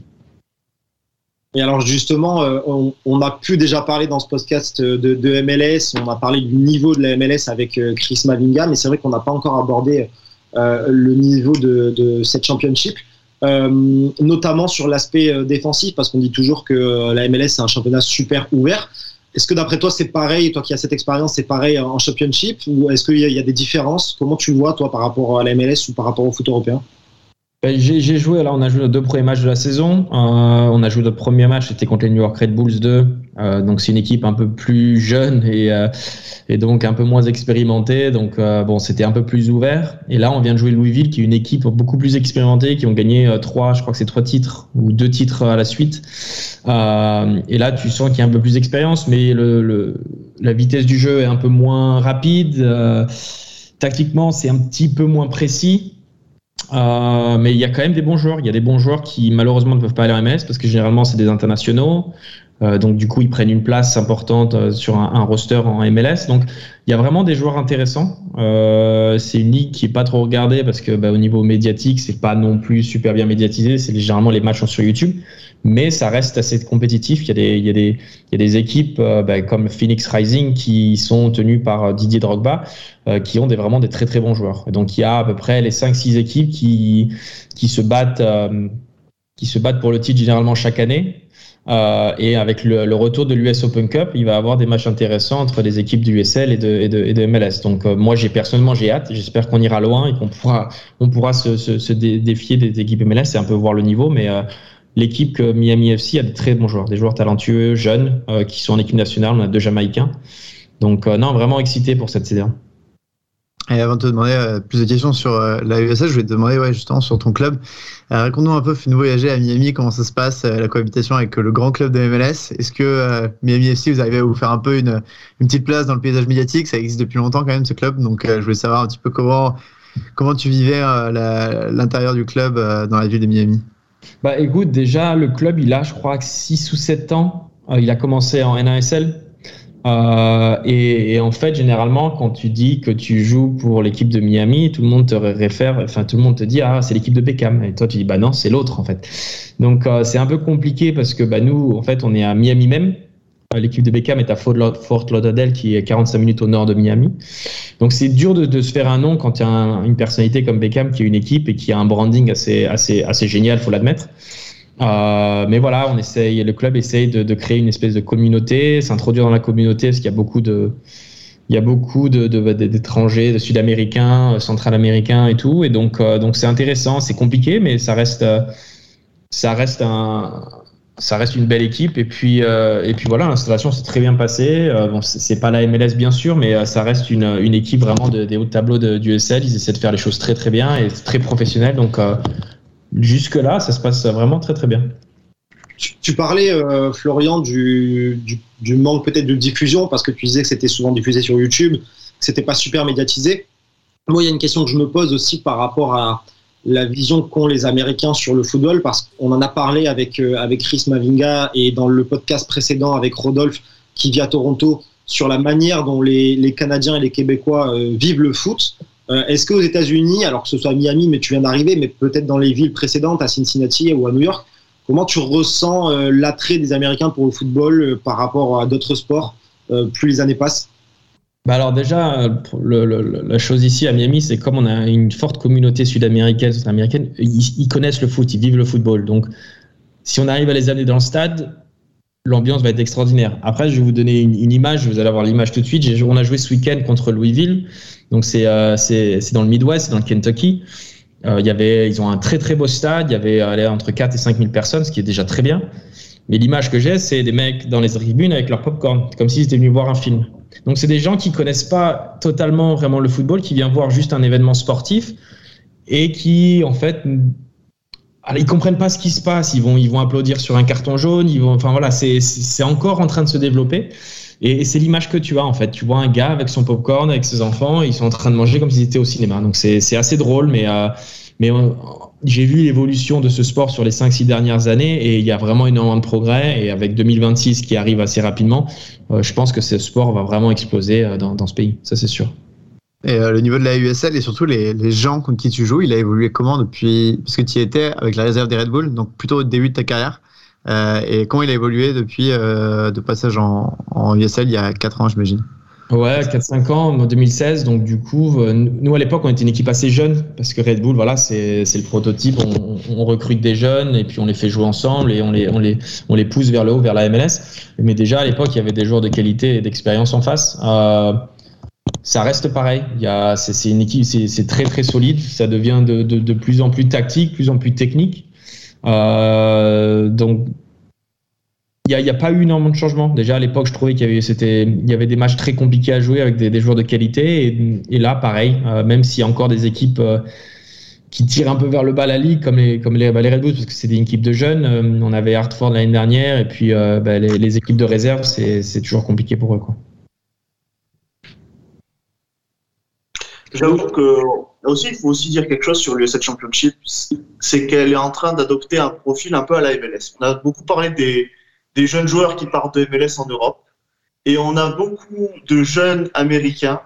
Speaker 5: Et alors justement, euh, on, a pu déjà parler dans ce podcast de, MLS, on a parlé du niveau de la MLS avec euh, Chris Mavinga, mais c'est vrai qu'on n'a pas encore abordé le niveau de, cette championship, notamment sur l'aspect défensif, parce qu'on dit toujours que la MLS c'est un championnat super ouvert. Est-ce que d'après toi c'est pareil, toi qui as cette expérience, c'est pareil en championship, ou est-ce qu'il y, a- des différences? Comment tu vois toi par rapport à la MLS ou par rapport au foot européen?
Speaker 7: Ben, J'ai j'ai joué, là, on a joué nos deux premiers matchs de la saison. Euh, on a joué notre premier match, c'était contre les New York Red Bulls 2. Euh, donc, c'est une équipe un peu plus jeune et, euh, donc un peu moins expérimentée. Donc, euh, bon, c'était un peu plus ouvert. Et là, on vient de jouer Louisville, qui est une équipe beaucoup plus expérimentée, qui ont gagné trois, je crois que c'est trois titres ou deux titres à la suite. Et là, tu sens qu'il y a un peu plus d'expérience, mais la vitesse du jeu est un peu moins rapide. Tactiquement, c'est un petit peu moins précis. Mais il y a quand même des bons joueurs. Il y a des bons joueurs qui malheureusement ne peuvent pas aller en MS parce que généralement c'est des internationaux. Euh, donc du coup ils prennent une place importante euh, sur un, un roster en MLS. Donc il y a vraiment des joueurs intéressants. Euh, c'est une ligue qui est pas trop regardée parce que bah, au niveau médiatique c'est pas non plus super bien médiatisé. C'est généralement les matchs sur YouTube. Mais ça reste assez compétitif. Il y a des, il y a des, il y a des équipes euh, bah, comme Phoenix Rising qui sont tenues par Didier Drogba euh, qui ont des, vraiment des très très bons joueurs. Donc il y a à peu près les 5-6 équipes qui, qui, se battent, qui se battent pour le titre généralement chaque année. Euh, et avec le, retour de l'US Open Cup, il va avoir des matchs intéressants entre les équipes de, de, et de MLS. Donc euh, moi, j'ai personnellement, j'ai hâte. J'espère qu'on ira loin et qu'on pourra, on pourra se, se, se dé- défier des équipes MLS et un peu voir le niveau. Mais euh, l'équipe que Miami FC a de très bons joueurs, des joueurs talentueux, jeunes, qui sont en équipe nationale. On a deux Jamaïcains. Donc non, vraiment excité pour cette saison.
Speaker 6: Et avant de te demander euh, plus de questions sur euh, la USL, je voulais te demander ouais, justement sur ton club. Euh, Raconte-nous un peu, fais-nous voyager à Miami, comment ça se passe, euh, la cohabitation avec euh, le grand club de MLS. Est-ce que Miami FC, vous arrivez à vous faire un peu une, petite place dans le paysage médiatique? Ça existe depuis longtemps quand même, ce club. Donc je voulais savoir un petit peu comment, tu vivais l'intérieur du club dans la ville de Miami.
Speaker 7: Bah écoute, déjà, le club, il a, je crois, 6 ou 7 ans. Il a commencé en NASL. Euh, et, et en fait, généralement, quand tu dis que tu joues pour l'équipe de Miami, tout le monde te réfère, enfin, tout le monde te dit, ah, c'est l'équipe de Beckham. Et toi, tu dis, bah non, c'est l'autre, en fait. Donc, euh, c'est un peu compliqué parce que bah, nous, en fait, on est à Miami même. Euh, L'équipe de Beckham est à Fort Laud- Fort Lauderdale, qui est 45 minutes au nord de Miami. Donc, c'est dur de, de se faire un nom quand tu as un- une personnalité comme Beckham qui a une équipe et qui a un branding assez, assez, assez génial, faut l'admettre. Euh, mais voilà, on essaye, le club essaye de, créer une espèce de communauté, s'introduire dans la communauté parce qu'il y a beaucoup de, il y a beaucoup d'étrangers, de sud-américains, euh, central-américains et tout, et donc euh, donc c'est intéressant, c'est compliqué, mais ça reste ça reste un ça reste une belle équipe. Et puis et puis voilà l'installation s'est très bien passée. Bon c'est pas la MLS bien sûr mais ça reste une, une équipe vraiment de- des hauts tableaux du SL ils essaient de faire les choses très très bien et très professionnels donc euh, jusque là ça se passe vraiment très très bien
Speaker 5: Tu, parlais, euh, Florian, du, manque peut-être de diffusion, parce que tu disais que c'était souvent diffusé sur YouTube, que c'était pas super médiatisé. Moi, il y a une question que je me pose aussi par rapport à la vision qu'ont les Américains sur le football, parce qu'on en a parlé avec, euh, avec Chris Mavinga et dans le podcast précédent avec Rodolphe, qui vit à Toronto, sur la manière dont les, les Canadiens et les Québécois euh, vivent le foot. Euh, Est-ce qu'aux États-Unis, alors que ce soit à Miami, mais tu viens d'arriver, mais peut-être dans les villes précédentes, à Cincinnati ou à New York, Comment tu ressens euh, l'attrait des Américains pour le football euh, par rapport à d'autres sports plus les années passent?
Speaker 7: Bah alors déjà, la chose ici à Miami, c'est comme on a une forte communauté sud-américaine, américaine, ils, ils connaissent le foot, ils vivent le football. Donc, si on arrive à les amener dans le stade, l'ambiance va être extraordinaire. Après, je vais vous donner une, image, vous allez avoir l'image tout de suite. On a joué ce week-end contre Louisville, donc c'est euh, dans le Midwest, dans le Kentucky. Euh, y avait, ils ont un très très beau stade, il y avait allez, entre 4 et 5 000 personnes, ce qui est déjà très bien. Mais l'image que j'ai, c'est des mecs dans les tribunes avec leur popcorn, comme s'ils étaient venus voir un film. Donc c'est des gens qui connaissent pas totalement vraiment le football, qui viennent voir juste un événement sportif et qui en fait alors, ils comprennent pas ce qui se passe. Ils vont ils vont applaudir sur un carton jaune. Ils vont enfin voilà c'est encore en train de se développer. Et, c'est l'image que tu as en fait. Tu vois un gars avec son popcorn, avec ses enfants, ils sont en train de manger comme s'ils étaient au cinéma. Donc c'est assez drôle, mais euh, mais j'ai vu l'évolution de ce sport sur les 5-6 dernières années et il y a vraiment énormément de progrès. Et avec 2026 qui arrive assez rapidement, euh, je pense que ce sport va vraiment exploser euh, dans, dans ce pays. Ça, c'est sûr.
Speaker 6: Et euh, le niveau de la USL et surtout les, les gens contre qui tu joues, il a évolué comment depuis Parce que tu y étais avec la réserve des Red Bull, donc plutôt au début de ta carrière. Euh, et comment il a évolué depuis euh, de passage en, en USL il y a 4 ans, j'imagine
Speaker 7: Ouais, 4-5 ans, en 2016. Donc, du coup, euh, nous, à l'époque, on était une équipe assez jeune parce que Red Bull, voilà, c'est le prototype. On, recrute des jeunes et puis on les fait jouer ensemble et on les, on les, on les pousse vers le haut, vers la MLS. Mais déjà, à l'époque, il y avait des joueurs de qualité et d'expérience en face. Ça reste pareil. C'est, une équipe, c'est, très très solide. Ça devient de, plus en plus tactique, plus en plus technique. Euh, donc, il n'y a, pas eu énormément de changements. Déjà à l'époque, je trouvais qu'il y avait, y avait des matchs très compliqués à jouer avec des, joueurs de qualité. Et, là, pareil, euh, même s'il y a encore des équipes euh, qui tirent un peu vers le bas la ligue, comme les, comme les, bah, Red Bulls, parce que c'est des équipes de jeunes. On avait Hartford l'année dernière, et puis bah, les, équipes de réserve, c'est, toujours compliqué pour eux.
Speaker 8: J'avoue que aussi, il faut aussi dire quelque chose sur l'USL Championship, c'est qu'elle est en train d'adopter un profil un peu à la MLS. On a beaucoup parlé des, des jeunes joueurs qui partent de MLS en Europe, et on a beaucoup de jeunes Américains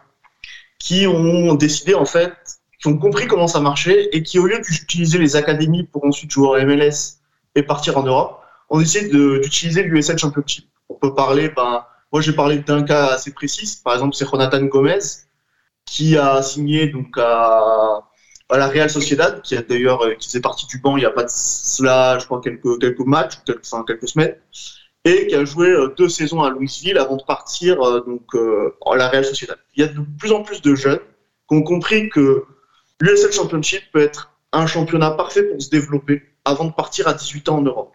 Speaker 8: qui ont décidé en fait, qui ont compris comment ça marchait et qui au lieu d'utiliser les académies pour ensuite jouer en MLS et partir en Europe, ont de- d'utiliser l'USL Championship. On peut parler, ben, moi j'ai parlé d'un cas assez précis, par exemple c'est Jonathan Gomez qui a signé donc à, à la Real Sociedad, qui a d'ailleurs euh, qui faisait partie du banc il n'y a pas de cela, je crois, quelques, quelques matchs, quelques, enfin, quelques semaines, et qui a joué euh, deux saisons à Louisville avant de partir euh, donc, à la Real Sociedad. Il y a de plus en plus de jeunes qui ont compris que l'USL Championship peut être un championnat parfait pour se développer avant de partir à 18 ans en Europe.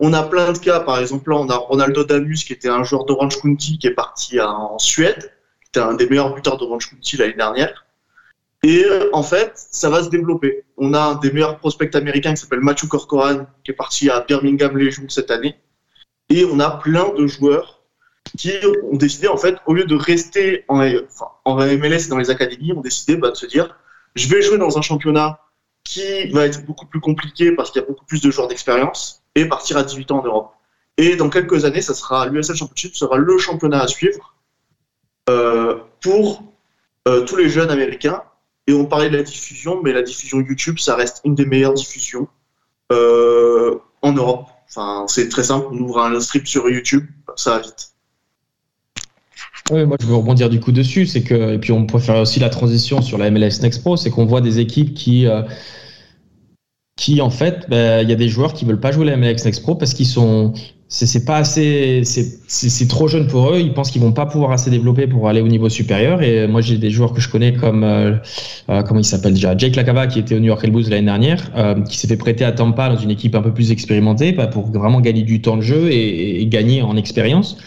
Speaker 8: On a plein de cas, par exemple, là, on a Ronaldo Damus, qui était un joueur d'Orange County, qui est parti en Suède, un des meilleurs buteurs d'Orange County l'année dernière. Et euh, en fait, ça va se développer. On a un des meilleurs prospects américains qui s'appelle Matthew Corcoran, qui est parti à Birmingham Legion cette année. Et on a plein de joueurs qui ont décidé, en fait, au lieu de rester en, enfin, en MLS et dans les académies, ont décidé bah, de se dire je vais jouer dans un championnat qui va être beaucoup plus compliqué parce qu'il y a beaucoup plus de joueurs d'expérience et partir à 18 ans en Europe. Et dans quelques années, ça sera l'USL Championship sera le championnat à suivre pour euh, tous les jeunes américains. Et on parlait de la diffusion, mais la diffusion YouTube, ça reste une des meilleures diffusions euh, en Europe. Enfin, c'est très simple, on ouvre un strip sur YouTube, ça va vite.
Speaker 7: Oui, moi je veux rebondir du coup dessus, c'est que et puis on peut faire aussi la transition sur la MLS Next Pro, c'est qu'on voit des équipes qui euh, qui en fait, ben, il y a des joueurs qui veulent pas jouer la MLS Next Pro parce qu'ils sont c'est pas assez c'est trop jeune pour eux, ils pensent qu'ils vont pas pouvoir assez développer pour aller au niveau supérieur. Et moi j'ai des joueurs que je connais comme euh, euh, comment il s'appelle déjà? Jake Lacava qui était au New York Red Bulls l'année dernière, euh, qui s'est fait prêter à Tampa dans une équipe un peu plus expérimentée bah, pour vraiment gagner du temps de jeu et, et gagner en expérience.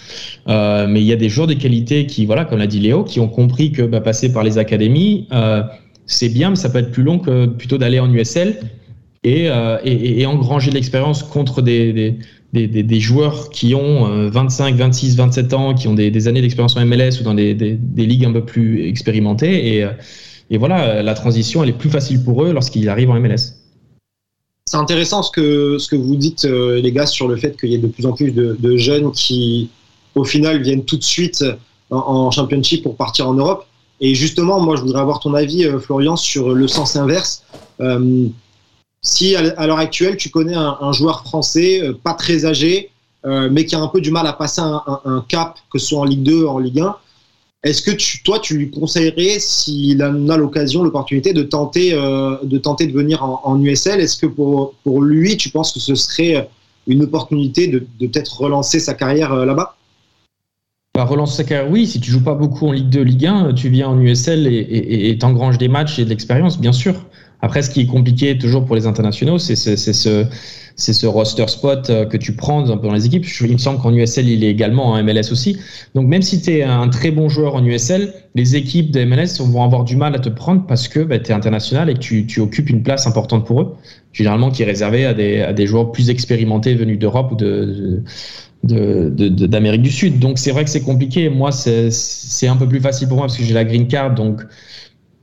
Speaker 7: Euh, mais il y a des joueurs de qualité qui, voilà, comme l'a dit Léo, qui ont compris que bah, passer par les académies, euh, c'est bien, mais ça peut être plus long que plutôt d'aller en USL et, euh, et, engranger de l'expérience contre des, des, des, joueurs qui ont euh, 25, 26, 27 ans, qui ont des, années d'expérience en MLS ou dans des, ligues un peu plus expérimentées. Et, euh, et voilà, la transition, elle est plus facile pour eux lorsqu'ils arrivent en MLS.
Speaker 5: C'est intéressant ce que, ce que vous dites, euh, les gars, sur le fait qu'il y ait de plus en plus de, jeunes qui, au final, viennent tout de suite en, en championship pour partir en Europe. Et justement, moi, je voudrais avoir ton avis, Florian, sur le sens inverse. Si à l'heure actuelle, tu connais un, joueur français, euh, pas très âgé, euh, mais qui a un peu du mal à passer un, cap, que ce soit en Ligue 2, en Ligue 1, est-ce que tu, toi, tu lui conseillerais, s'il en a l'occasion, l'opportunité, de tenter, euh, de venir en, USL Est-ce que pour, lui, tu penses que ce serait une opportunité de, peut-être relancer sa carrière là-bas?
Speaker 7: Bah, relancer sa carrière, oui. Si tu joues pas beaucoup en Ligue 2, Ligue 1, tu viens en USL et t'engranges des matchs et de l'expérience, bien sûr. Après, ce qui est compliqué toujours pour les internationaux, c'est ce, c'est ce roster spot euh, que tu prends dans les équipes. Il me semble qu'en USL, il est également en MLS aussi. Donc, même si tu es un très bon joueur en USL, les équipes de MLS vont avoir du mal à te prendre parce que bah, tu es international et que tu, tu occupes une place importante pour eux. Généralement, qui est réservée à des, à des joueurs plus expérimentés venus d'Europe ou de, d'Amérique du Sud. Donc c'est vrai que c'est compliqué. Moi, c'est, un peu plus facile pour moi parce que j'ai la green card. Donc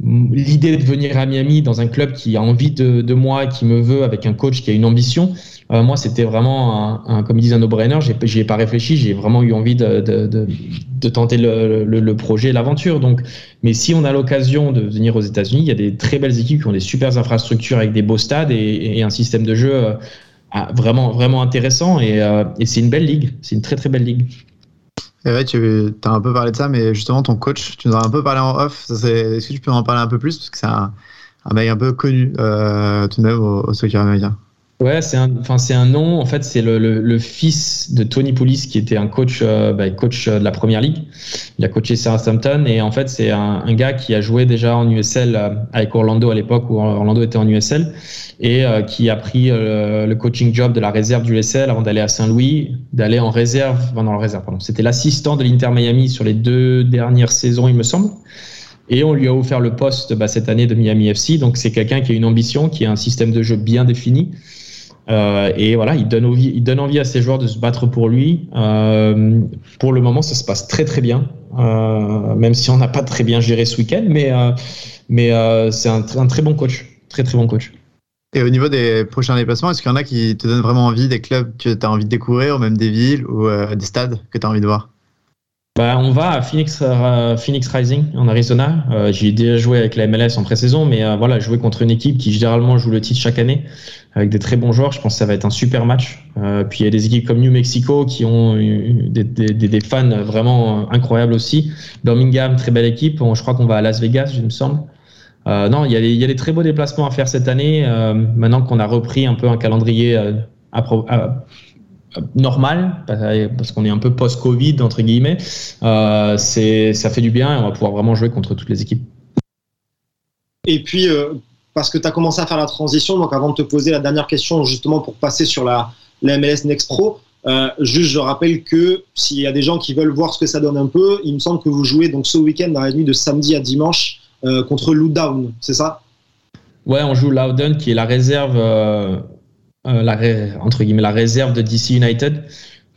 Speaker 7: l'idée de venir à Miami dans un club qui a envie de, moi, qui me veut, avec un coach qui a une ambition, euh, moi, c'était vraiment, un, comme ils disent, un no-brainer. J'y ai pas réfléchi. J'ai vraiment eu envie de, tenter le, projet, l'aventure. Donc, mais si on a l'occasion de venir aux États-Unis, il y a des très belles équipes qui ont des super infrastructures avec des beaux stades et, un système de jeu euh, ah, vraiment, vraiment intéressant. Euh, et c'est une belle ligue. C'est une très, très belle ligue.
Speaker 6: Et ouais, tu as un peu parlé de ça, mais justement, ton coach, tu nous as un peu parlé en off. Est-ce que tu peux en parler un peu plus? Parce que c'est un, un mec un peu connu euh, tout de même au, au soccer américain.
Speaker 7: Ouais, c'est un, enfin c'est un nom. En fait, c'est le, le, le fils de Tony Poulis qui était un coach, euh, bah, coach de la première ligue. Il a coaché Southampton et en fait c'est un, un gars qui a joué déjà en USL euh, avec Orlando à l'époque où Orlando était en USL et euh, qui a pris euh, le coaching job de la réserve du USL avant d'aller à Saint-Louis, d'aller en réserve, enfin dans la réserve, pardon. C'était l'assistant de l'Inter Miami sur les deux dernières saisons, il me semble. Et on lui a offert le poste bah, cette année de Miami FC. Donc c'est quelqu'un qui a une ambition, qui a un système de jeu bien défini. Euh, et voilà, il donne, envie, il donne envie à ses joueurs de se battre pour lui. Euh, pour le moment, ça se passe très très bien, euh, même si on n'a pas très bien géré ce week-end, mais, mais c'est un, très bon coach, très très bon coach.
Speaker 6: Et au niveau des prochains déplacements, est-ce qu'il y en a qui te donnent vraiment envie, des clubs que tu as envie de découvrir, ou même des villes ou des stades que tu as envie de voir?
Speaker 7: Bah, on va à Phoenix, euh, Phoenix Rising en Arizona. Euh, J'ai déjà joué avec la MLS en pré-saison, mais euh, voilà, jouer contre une équipe qui généralement joue le titre chaque année avec des très bons joueurs. Je pense que ça va être un super match. Euh, puis il y a des équipes comme New Mexico qui ont des, des, des, fans vraiment incroyables aussi. Birmingham, très belle équipe. Je crois qu'on va à Las Vegas, je me semble. non, il y, a des, il y, a des très beaux déplacements à faire cette année. maintenant qu'on a repris un peu un calendrier à, normal parce qu'on est un peu post-Covid entre guillemets. c'est ça fait du bien et on va pouvoir vraiment jouer contre toutes les équipes.
Speaker 5: Et puis parce que tu as commencé à faire la transition, donc avant de te poser la dernière question, justement pour passer sur la, MLS Next Pro, euh, juste je rappelle que s'il y a des gens qui veulent voir ce que ça donne un peu, il me semble que vous jouez donc ce week-end dans la nuit de samedi à dimanche euh, contre Loudoun, c'est ça?
Speaker 7: Ouais, on joue Loudon qui est la réserve, euh, la, entre guillemets, la réserve de DC United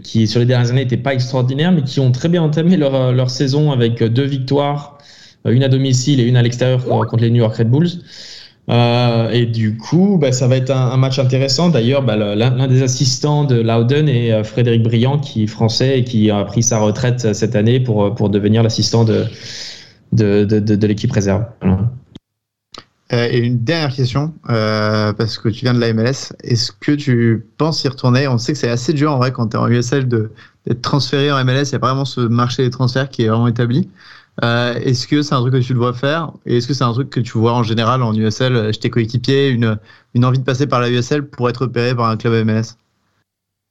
Speaker 7: qui sur les dernières années n'était pas extraordinaire, mais qui ont très bien entamé leur, leur saison avec deux victoires, une à domicile et une à l'extérieur contre les New York Red Bulls. Euh, et du coup, bah, ça va être un, match intéressant. D'ailleurs, bah, l'un des assistants de Loudon est euh, Frédéric Briand, qui est français et qui a pris sa retraite cette année pour, pour devenir l'assistant de, de, de, l'équipe réserve.
Speaker 6: Euh, et une dernière question, parce que tu viens de la MLS. Est-ce que tu penses y retourner? On sait que c'est assez dur en vrai quand tu es en USL d'être transféré en MLS. Il y a vraiment ce marché des transferts qui est vraiment établi. Euh, est-ce que c'est un truc que tu dois faire? Et est-ce que c'est un truc que tu vois en général en USL euh, chez tes coéquipiers, une, envie de passer par la USL pour être repéré par un club MLS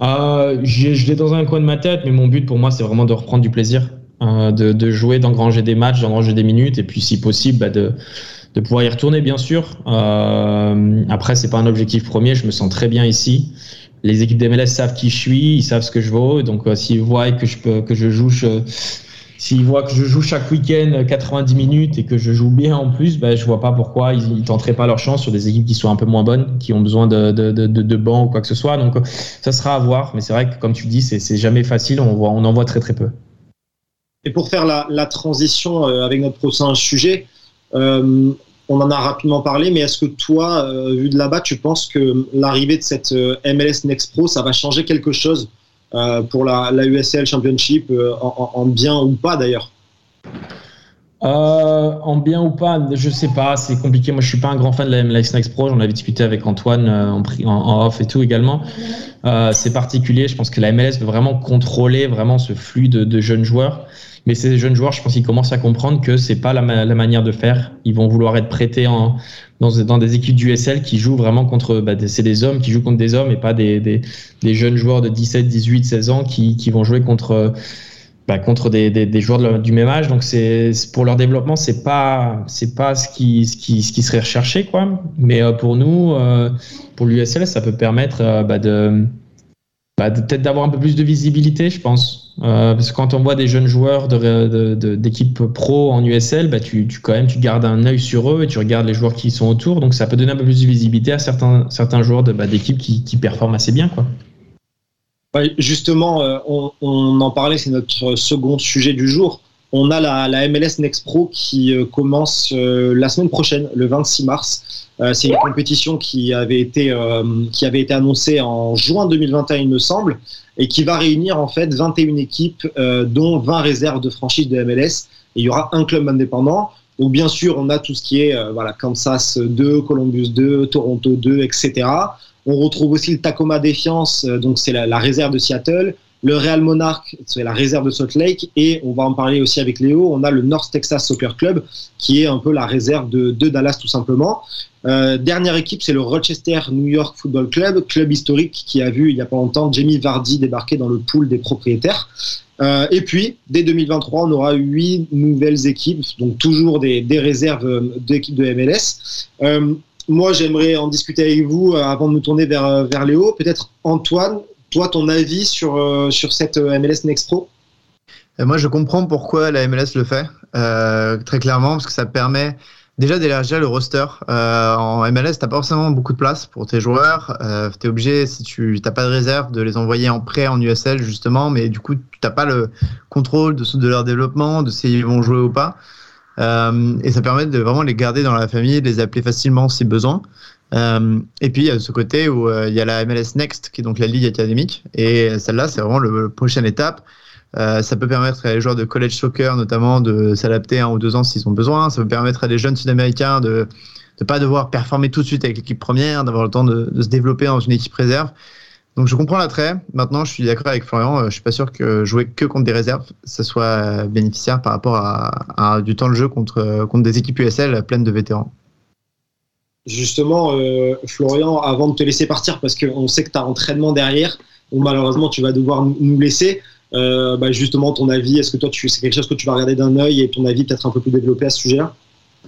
Speaker 7: euh, Je l'ai dans un coin de ma tête, mais mon but pour moi, c'est vraiment de reprendre du plaisir, euh, de, de, jouer, d'engranger des matchs, d'engranger des minutes, et puis si possible, bah, de, de pouvoir y retourner, bien sûr. Euh, après, c'est pas un objectif premier, je me sens très bien ici. Les équipes d'MLS savent qui je suis, ils savent ce que je vaux, donc s'ils voient que je, peux, que je joue... S'ils voient que je joue chaque week-end 90 minutes et que je joue bien en plus, ben, je vois pas pourquoi ils, ne tenteraient pas leur chance sur des équipes qui sont un peu moins bonnes, qui ont besoin de, de, de, de bancs ou quoi que ce soit. Donc, ça sera à voir. Mais c'est vrai que, comme tu dis, c'est jamais facile. On, voit, on en voit très, très peu.
Speaker 5: Et pour faire la, la transition euh, avec notre prochain sujet, euh, on en a rapidement parlé, mais est-ce que toi, euh, vu de là-bas, tu penses que l'arrivée de cette MLS Next Pro, ça va changer quelque chose euh, pour la, USL Championship, euh, en, en, bien ou pas d'ailleurs?
Speaker 7: Euh, en bien ou pas, je sais pas, c'est compliqué. Moi, je suis pas un grand fan de la MLS Next Pro. J'en avais discuté avec Antoine en, off et tout également. Euh, c'est particulier. Je pense que la MLS veut vraiment contrôler vraiment ce flux de jeunes joueurs. Mais ces jeunes joueurs, je pense qu'ils commencent à comprendre que c'est pas la, la, manière de faire. Ils vont vouloir être prêtés en, dans, des équipes du SL qui jouent vraiment contre. Bah, c'est des hommes qui jouent contre des hommes et pas des, jeunes joueurs de 17, 18, 16 ans qui, vont jouer contre. Bah, des, joueurs du même âge. Donc c'est pour leur développement, c'est pas c'est pas ce qui, ce qui ce qui serait recherché quoi. Mais euh, pour nous, euh, pour l'USL, ça peut permettre euh, bah, de bah, peut-être d'avoir un peu plus de visibilité, je pense. Euh, parce que quand on voit des jeunes joueurs d'équipes pro en USL, bah tu, quand même tu gardes un œil sur eux et tu regardes les joueurs qui sont autour. Donc ça peut donner un peu plus de visibilité à certains, certains joueurs bah, d'équipes qui, qui, performent assez bien. Quoi.
Speaker 5: justement, euh, on, en parlait, c'est notre second sujet du jour. On a la, MLS Next Pro qui euh, commence la semaine prochaine, le 26 mars. C'est une compétition qui avait été qui avait été annoncée en juin 2021, il me semble, et qui va réunir en fait 21 équipes, euh, dont 20 réserves de franchise de MLS. Et il y aura un club indépendant. Donc bien sûr, on a tout ce qui est voilà Kansas 2, Columbus 2, Toronto 2, etc. On retrouve aussi le Tacoma Defiance, donc c'est la, réserve de Seattle, le Real Monarch, c'est la réserve de Salt Lake, et on va en parler aussi avec Léo, on a le North Texas Soccer Club, qui est un peu la réserve de, Dallas tout simplement. Euh, dernière équipe, c'est le Rochester New York Football Club, club historique qui a vu il y a pas longtemps Jamie Vardy débarquer dans le pool des propriétaires. Euh, et puis, dès 2023, on aura huit nouvelles équipes, donc toujours des, réserves euh, d'équipes de MLS. Moi, j'aimerais en discuter avec vous avant de nous tourner vers, vers Léo. Peut-être Antoine, toi, ton avis sur, euh, sur cette euh, MLS Next Pro?
Speaker 6: Moi, je comprends pourquoi la MLS le fait, euh, très clairement, parce que ça permet déjà d'élargir le roster. Euh, en MLS, tu n'as pas forcément beaucoup de place pour tes joueurs. Euh, tu es obligé, si tu n'as pas de réserve, de les envoyer en prêt en USL, justement, mais du coup, tu n'as pas le contrôle de, leur développement, de s'ils vont jouer ou pas. Euh, et ça permet de vraiment les garder dans la famille, de les appeler facilement si besoin. Euh, et puis il y a ce côté où euh, il y a la MLS Next qui est donc la ligue académique et celle-là c'est vraiment le, prochaine étape. Euh, ça peut permettre à les joueurs de college soccer notamment de s'adapter un ou deux ans s'ils ont besoin. Ça peut permettre à des jeunes sud-américains de ne pas devoir performer tout de suite avec l'équipe première, d'avoir le temps de, se développer dans une équipe réserve. Donc je comprends l'attrait. Maintenant, je suis d'accord avec Florian. Je suis pas sûr que jouer que contre des réserves, ça soit bénéficiaire par rapport à, à du temps de jeu contre, contre des équipes USL pleines de vétérans.
Speaker 5: Justement, euh, Florian, avant de te laisser partir, parce qu'on sait que tu as entraînement derrière, ou malheureusement tu vas devoir nous laisser, euh, bah, justement ton avis, est-ce que toi c'est quelque chose que tu vas regarder d'un œil et ton avis peut-être un peu plus développé à ce sujet-là?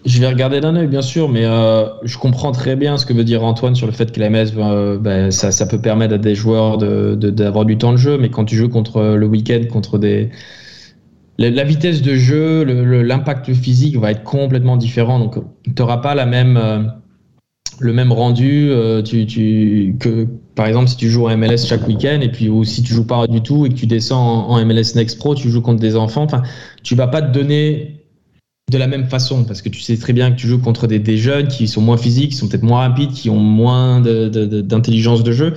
Speaker 7: Je vais regarder d'un œil, bien sûr, mais euh, je comprends très bien ce que veut dire Antoine sur le fait que la bah, ça, peut permettre à des joueurs d'avoir du temps de jeu, mais quand tu joues contre le week-end, contre des. La, la vitesse de jeu, l'impact physique va être complètement différent. Donc, tu n'auras pas la même, le même rendu euh, que, par exemple, si tu joues en MLS chaque week-end, et puis ou si tu joues pas du tout et que tu descends en, MLS Next Pro, tu joues contre des enfants. Enfin, tu vas pas te donner de la même façon parce que tu sais très bien que tu joues contre des, jeunes qui sont moins physiques, qui sont peut-être moins rapides, qui ont moins d'intelligence de, jeu.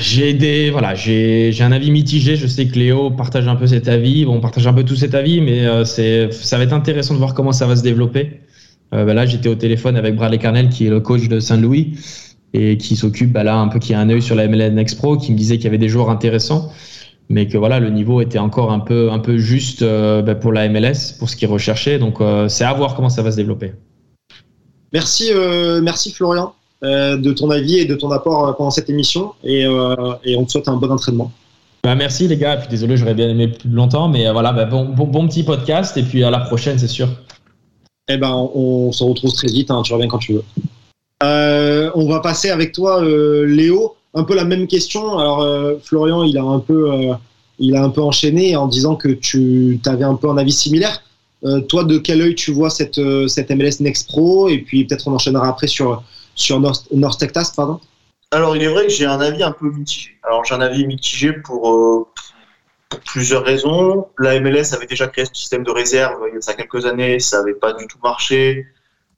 Speaker 7: J'ai des voilà, j'ai un avis mitigé. Je sais que Léo partage un peu cet avis. Bon, on partage un peu tout cet avis, mais euh, c'est ça va être intéressant de voir comment ça va se développer. Euh, bah là, j'étais au téléphone avec Bradley Carnel, qui est le coach de Saint-Louis et qui s'occupe bah là un peu qui a un œil sur la MLS Next Pro, qui me disait qu'il y avait des joueurs intéressants mais que voilà le niveau était encore un peu un peu juste euh, bah, pour la MLS pour ce qu'il recherchait donc euh, c'est à voir comment ça va se développer.
Speaker 5: Merci, merci Florian de ton avis et de ton apport pendant cette émission et, et on te souhaite un bon entraînement.
Speaker 7: bah, merci les gars et puis désolé j'aurais bien aimé plus longtemps mais voilà bah, bon, bon bon petit podcast et puis à la prochaine c'est sûr
Speaker 5: Eh ben, on, se retrouve très vite. hein, tu reviens quand tu veux. Euh, on va passer avec toi, euh, Léo. Un peu la même question. Alors, euh, Florian, il a un peu, il a un peu enchaîné en disant que tu avais un peu un avis similaire. Toi, de quel œil tu vois cette, cette MLS Next Pro? Et puis peut-être on enchaînera après sur sur North, North Texas, pardon.
Speaker 8: Alors, il est vrai que j'ai un avis un peu mitigé. Alors, j'ai un avis mitigé pour, plusieurs raisons. La MLS avait déjà créé ce système de réserve il y a quelques années, ça n'avait pas du tout marché.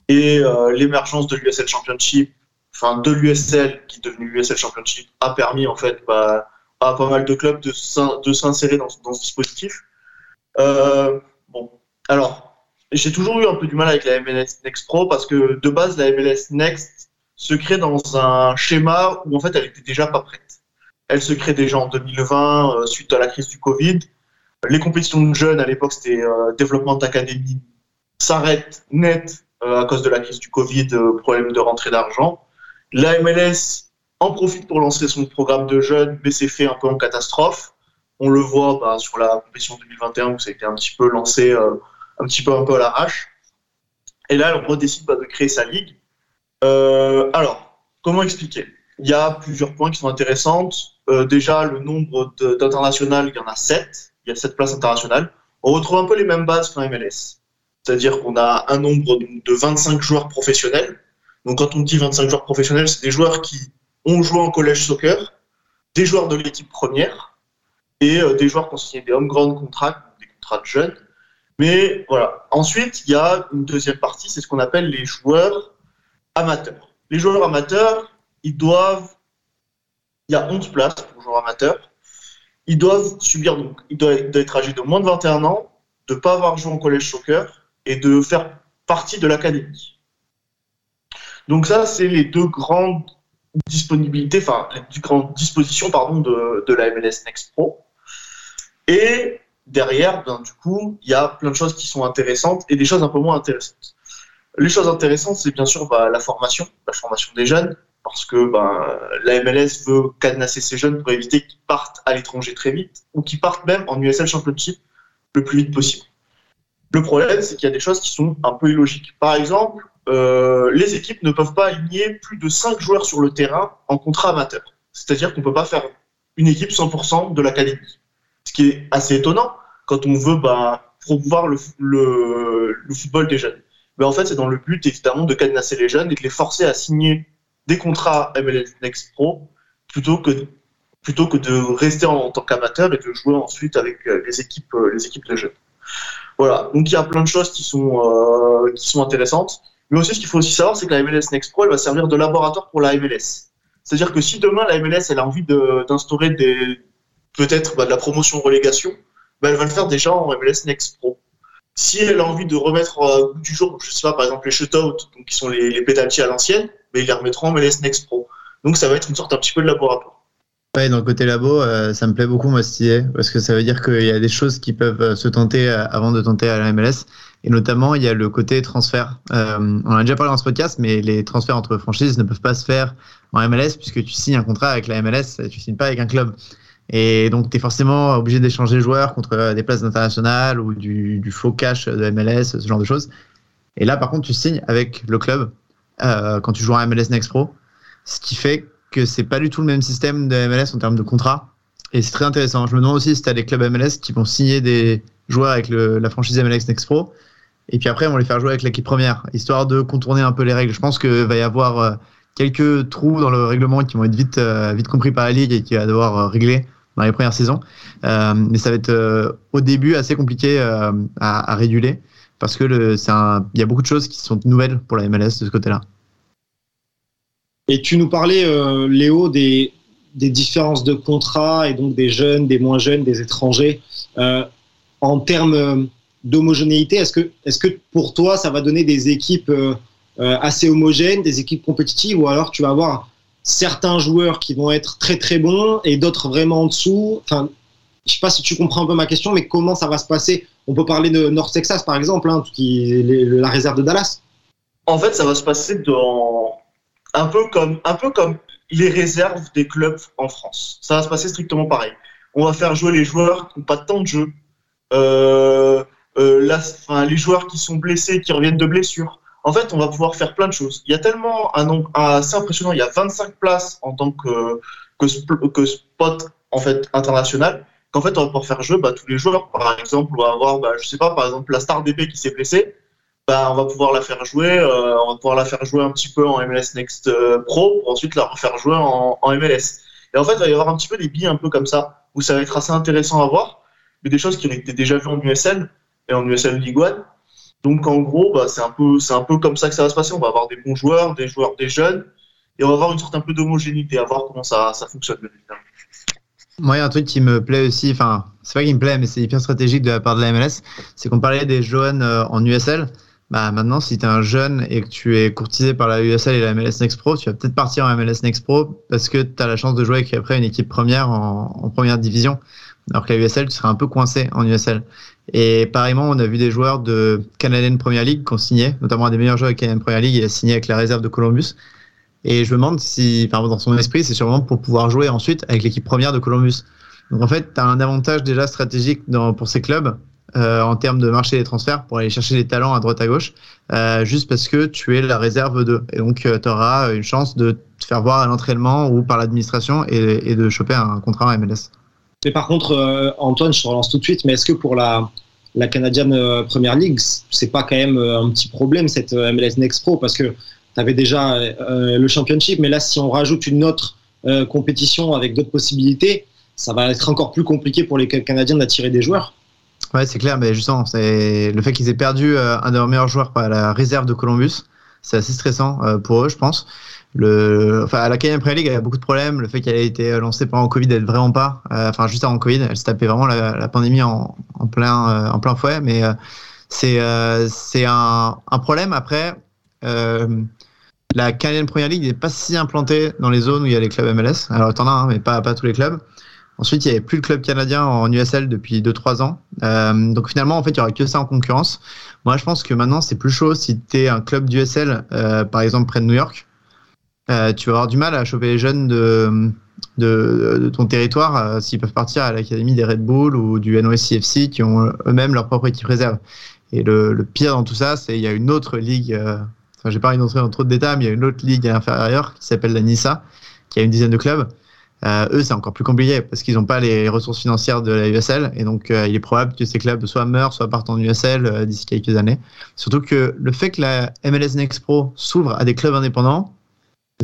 Speaker 8: Et euh, l'émergence de l'USL Championship, enfin de l'USL qui est devenu l'USL Championship, a permis en fait bah, à pas mal de clubs de s'in- de s'insérer dans, ce- dans ce dispositif. Euh, bon, alors, j'ai toujours eu un peu du mal avec la MLS Next Pro parce que de base, la MLS Next se crée dans un schéma où en fait elle était déjà pas prête. Elle se crée déjà en 2020 euh, suite à la crise du Covid. Les compétitions de jeunes à l'époque c'était euh, développement d'académie s'arrêtent net euh, à cause de la crise du Covid, euh, problème de rentrée d'argent. La MLS en profite pour lancer son programme de jeunes, mais c'est fait un peu en catastrophe. On le voit bah, sur la compétition 2021 où ça a été un petit peu lancé, un petit peu un peu à l'arrache. Et là, on redécide bah, de créer sa ligue. Alors, comment expliquer? Il y a plusieurs points qui sont intéressants. Euh, déjà, le nombre d'internationales, il y en a 7. Il y a 7 places internationales. On retrouve un peu les mêmes bases qu'en MLS. C'est-à-dire qu'on a un nombre de de 25 joueurs professionnels. Donc, quand on dit 25 joueurs professionnels, c'est des joueurs qui ont joué en collège soccer, des joueurs de l'équipe première et euh, des joueurs qui ont signé des home ground contracts, des contrats de jeunes. Mais voilà. Ensuite, il y a une deuxième partie, c'est ce qu'on appelle les joueurs amateurs. Les joueurs amateurs, ils doivent. Il y a 11 places pour joueurs amateurs. Ils doivent subir, donc, ils doivent être âgés de moins de 21 ans, de ne pas avoir joué en collège soccer et de faire partie de l'académie. Donc, ça, c'est les deux grandes disponibilités, enfin, les deux grandes dispositions, pardon, de, la MLS Next Pro. Et derrière, ben, du coup, il y a plein de choses qui sont intéressantes et des choses un peu moins intéressantes. Les choses intéressantes, c'est bien sûr bah, la formation, la formation des jeunes, parce que bah, la MLS veut cadenasser ces jeunes pour éviter qu'ils partent à l'étranger très vite, ou qu'ils partent même en USL Championship le plus vite possible. Le problème, c'est qu'il y a des choses qui sont un peu illogiques. Par exemple, euh, les équipes ne peuvent pas aligner plus de 5 joueurs sur le terrain en contrat amateur. C'est-à-dire qu'on ne peut pas faire une équipe 100% de l'académie. Ce qui est assez étonnant quand on veut bah, promouvoir le football des jeunes. Mais en fait, c'est dans le but évidemment de cadenasser les jeunes et de les forcer à signer des contrats MLS Next Pro plutôt que, plutôt que de rester en, tant qu'amateur et de jouer ensuite avec euh, les équipes, euh, les équipes de jeunes. Voilà, donc il y a plein de choses qui sont, euh, qui sont intéressantes. Mais aussi, ce qu'il faut aussi savoir, c'est que la MLS Next Pro, elle va servir de laboratoire pour la MLS. C'est-à-dire que si demain la MLS, elle a envie d'instaurer peut-être bah, de la promotion relégation, bah, elle va le faire déjà en MLS Next Pro. Si elle a envie de remettre euh, du jour, je sais pas, par exemple les shutouts, donc qui sont les, les à l'ancienne, mais ils les remettront en MLS Next Pro. Donc ça va être une sorte un petit peu de laboratoire.
Speaker 6: Ouais, dans le côté labo, euh, ça me plaît beaucoup, moi, cette idée, parce que ça veut dire qu'il y a des choses qui peuvent euh, se tenter euh, avant de tenter à la MLS. Et notamment, il y a le côté transfert. On en a déjà parlé dans ce podcast, mais les transferts entre franchises ne peuvent pas se faire en MLS, puisque tu signes un contrat avec la MLS, tu signes pas avec un club. Et donc, tu es forcément obligé d'échanger joueurs contre des places internationales ou du faux cash de MLS, ce genre de choses. Et là, par contre, tu signes avec le club euh, quand tu joues en MLS Next Pro, ce qui fait que c'est pas du tout le même système de MLS en termes de contrat. Et c'est très intéressant. Je me demande aussi si tu as des clubs MLS qui vont signer des joueurs avec la franchise MLS Next Pro. Et puis après, on va les faire jouer avec l'équipe première, histoire de contourner un peu les règles. Je pense qu'il va y avoir euh, quelques trous dans le règlement qui vont être vite, euh, vite compris par la Ligue et qui va devoir régler dans les premières saisons. Mais ça va être au début assez compliqué à réguler parce que il y a beaucoup de choses qui sont nouvelles pour la MLS de ce côté-là.
Speaker 5: Et tu nous parlais, euh, Léo, des, différences de contrats et donc des jeunes, des moins jeunes, des étrangers. Euh, en termes euh, d'homogénéité, est-ce que, pour toi, ça va donner des équipes assez homogènes, des équipes compétitives, ou alors tu vas avoir certains joueurs qui vont être très très bons et d'autres vraiment en dessous? Enfin, Je sais pas si tu comprends un peu ma question, mais comment ça va se passer On peut parler de North Texas, par exemple, hein, la réserve de Dallas.
Speaker 8: En fait, ça va se passer dans un peu comme les réserves des clubs en France. Ça va se passer strictement pareil. On va faire jouer les joueurs qui n'ont pas tant de jeu. Euh, euh, les joueurs qui sont blessés, qui reviennent de blessures. En fait, on va pouvoir faire plein de choses. Il y a tellement un nombre assez impressionnant. Il y a 25 places en tant que, que, sp- que spot international. Qu'en fait, on va pouvoir faire jouer bah, tous les joueurs. Par exemple, on va avoir, bah, je sais pas, par exemple, la star DB qui s'est blessée bah, on va pouvoir la faire jouer, euh, on va pouvoir la faire jouer un petit peu en MLS Next euh, Pro pour ensuite la refaire jouer en, MLS. Et en fait, il va y avoir un petit peu des billes un peu comme ça, où ça va être assez intéressant à voir, mais des choses qui ont été déjà vues en USL et en USL League One. Donc en gros, bah, c'est un peu, c'est un peu comme ça que ça va se passer. On va avoir des bons joueurs, des joueurs, des jeunes, et on va avoir une sorte un peu d'homogénéité, à voir comment ça, ça fonctionne. bien évidemment.
Speaker 6: Moi, il y a un truc qui me plaît aussi, enfin, c'est pas qui me plaît, mais c'est hyper stratégique de la part de la MLS, c'est qu'on parlait des jeunes euh, en USL. Bah, maintenant, si tu es un jeune et que tu es courtisé par la USL et la MLS Next Pro, tu vas peut-être partir en MLS Next Pro parce que tu as la chance de jouer avec après une équipe première en, première division. Alors que la USL, tu serais un peu coincé en USL. Et pareillement, on a vu des joueurs de Canadian Premier League qui ont signé, notamment un des meilleurs joueurs de Canadian Premier League, il a signé avec la réserve de Columbus. Et je me demande si, enfin, dans son esprit, c'est sûrement pour pouvoir jouer ensuite avec l'équipe première de Columbus. Donc en fait, tu as un avantage déjà stratégique pour ces clubs euh, en termes de marché des transferts pour aller chercher des talents à droite à gauche, euh, juste parce que tu es la réserve d'eux. Et donc tu auras une chance de te faire voir à l'entraînement ou par l'administration et, de choper un contrat en MLS.
Speaker 5: Mais par contre, euh, Antoine, je te relance tout de suite, mais est-ce que pour la, la Canadian euh, Premier League, c'est pas quand même euh, un petit problème cette euh, MLS Next Pro? Parce que tu avais déjà euh, le Championship, mais là, si on rajoute une autre euh, compétition avec d'autres possibilités, ça va être encore plus compliqué pour les Canadiens d'attirer des joueurs.
Speaker 6: Ouais, c'est clair, mais justement, c'est le fait qu'ils aient perdu euh, un de leurs meilleurs joueurs par la réserve de Columbus, c'est assez stressant pour eux, je pense. Le, enfin, la Canadian Premier League, il y a beaucoup de problèmes. Le fait qu'elle ait été lancée pendant le Covid, elle vraiment pas. Enfin, juste avant Covid, elle se tapait vraiment la, pandémie en, plein, en plein fouet. Mais c'est c'est un, problème. Après, la Canadian Premier League n'est pas si implantée dans les zones où il y a les clubs MLS. Alors, t'en as, hein, mais pas, pas tous les clubs. Ensuite, il n'y avait plus le club canadien en USL depuis 2-3 ans. Euh, donc finalement, en fait, il n'y aura que ça en concurrence. Moi, je pense que maintenant, c'est plus chaud si tu es un club d'USL, euh, par exemple près de New York. Euh, tu vas avoir du mal à choper les jeunes de, de, de ton territoire s'ils peuvent partir à l'académie des Red Bull ou du NOSCFC qui ont eux-mêmes leur propre équipe réserve. Et le, le pire dans tout ça, c'est qu'il y a une autre ligue, enfin, j'ai pas envie d'entrer dans trop de détails, mais il y a une autre ligue à l'inférieur qui s'appelle la NISA, qui a une dizaine de clubs. Euh, eux, c'est encore plus compliqué parce qu'ils n'ont pas les ressources financières de la USL et donc euh, il est probable que ces clubs soit meurent, soit partent en USL euh, d'ici quelques années. Surtout que le fait que la MLS Next Pro s'ouvre à des clubs indépendants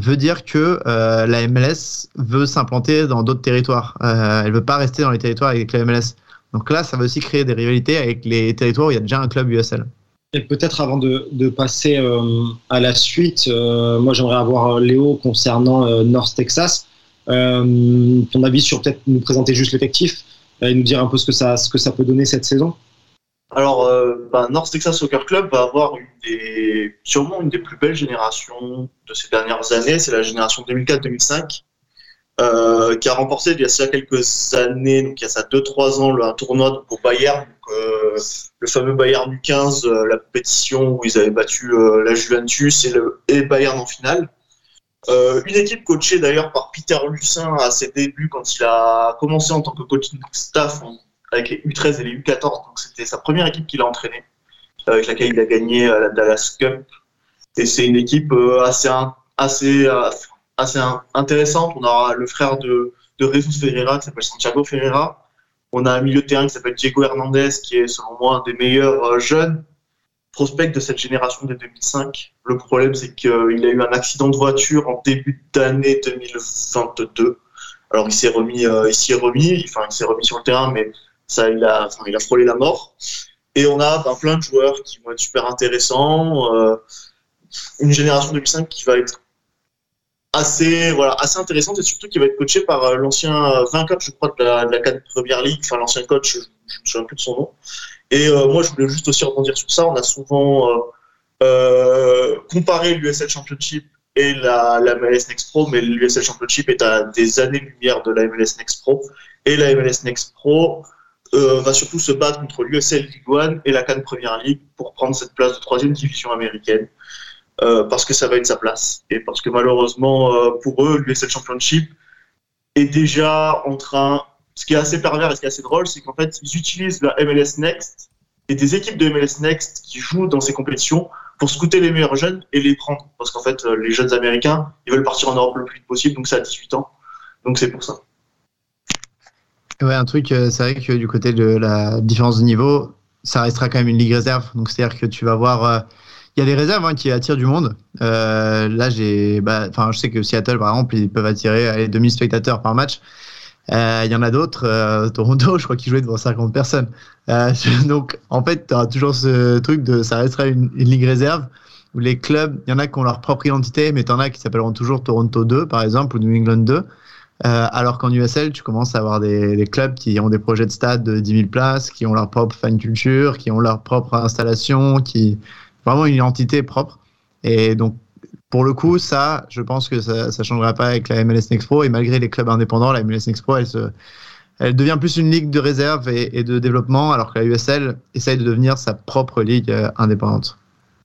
Speaker 6: veut dire que la MLS veut s'implanter dans d'autres territoires. Elle veut pas rester dans les territoires avec les clubs MLS. Donc là, ça va aussi créer des rivalités avec les territoires où il y a déjà un club USL.
Speaker 5: Et peut-être avant de, passer euh, à la suite, euh, moi j'aimerais avoir euh, Léo concernant North Texas. Ton avis sur peut-être nous présenter juste l'effectif et nous dire un peu ce que ça, ce que ça peut donner cette saison
Speaker 8: Alors, bah, North Texas Soccer Club va avoir une des, sûrement une des plus belles générations de ces dernières années. C'est la génération 2004-2005. Euh, qui a remporté il y a ça quelques années, donc il y a ça 2-3 ans, un tournoi au Bayern, euh, le fameux Bayern du 15, euh, la compétition où ils avaient battu la Juventus et Bayern en finale. Une équipe coachée d'ailleurs par Peter Lucin à ses débuts quand il a commencé en tant que coaching staff avec les U13 et les U14, donc c'était sa première équipe qu'il a entraînée, avec laquelle il a gagné la Dallas Cup. Et c'est une équipe assez, assez, assez in- intéressante. On a le frère de, de Jesus Ferreira qui s'appelle Santiago Ferreira. On a un milieu de terrain qui s'appelle Diego Hernandez qui est selon moi un des meilleurs euh, jeunes prospects de cette génération de 2005. Le problème c'est qu'il a eu un accident de voiture en début d'année 2022. Alors il s'est remis, euh, il s'y est remis, enfin il s'est remis sur le terrain, mais ça il a, il a frôlé la mort. Et on a ben, plein de joueurs qui vont être super intéressants. euh, une génération 2005 qui va être assez, voilà, assez intéressante et surtout qui va être coachée par euh, l'ancien euh, vainqueur, je crois, de la, la CAN Premier League, enfin l'ancien coach, je ne me souviens plus de son nom. Et euh, moi, je voulais juste aussi rebondir sur ça. On a souvent euh, euh, comparé l'USL Championship et la, la MLS Next Pro, mais l'USL Championship est à des années-lumière de la MLS Next Pro. Et la MLS Next Pro va surtout se battre contre l'USL League One et la CAN Premier League pour prendre cette place de troisième division américaine. Euh, parce que ça va être sa place. Et parce que malheureusement, euh, pour eux, l'USL Championship est déjà en train. Ce qui est assez pervers et ce qui est assez drôle, c'est qu'en fait, ils utilisent la MLS Next et des équipes de MLS Next qui jouent dans ces compétitions pour scouter les meilleurs jeunes et les prendre. Parce qu'en fait, euh, les jeunes américains, ils veulent partir en Europe le plus vite possible, donc c'est à 18 ans. Donc c'est pour ça.
Speaker 6: Ouais, un truc, c'est vrai que du côté de la différence de niveau, ça restera quand même une ligue réserve. Donc, c'est-à-dire que tu vas voir. Il y a des réserves hein, qui attirent du monde. Euh, là, j'ai. bah, Enfin, je sais que Seattle, par exemple, ils peuvent attirer allez, 2000 spectateurs par match. Euh, Il y en a d'autres. euh, Toronto, je crois qu'ils jouaient devant 50 personnes. Euh, donc, en fait, tu auras toujours ce truc de. Ça restera une, une ligue réserve où les clubs, il y en a qui ont leur propre identité, mais tu en as qui s'appelleront toujours Toronto 2, par exemple, ou New England 2. Euh, alors qu'en USL, tu commences à avoir des, des clubs qui ont des projets de stade de 10 000 places, qui ont leur propre fan culture, qui ont leur propre installation, qui vraiment une identité propre. Et donc, pour le coup, ça, je pense que ça ne changera pas avec la MLS Next Pro. Et malgré les clubs indépendants, la MLS Next Pro, elle, se, elle devient plus une ligue de réserve et, de développement, alors que la USL essaye de devenir sa propre ligue euh, indépendante.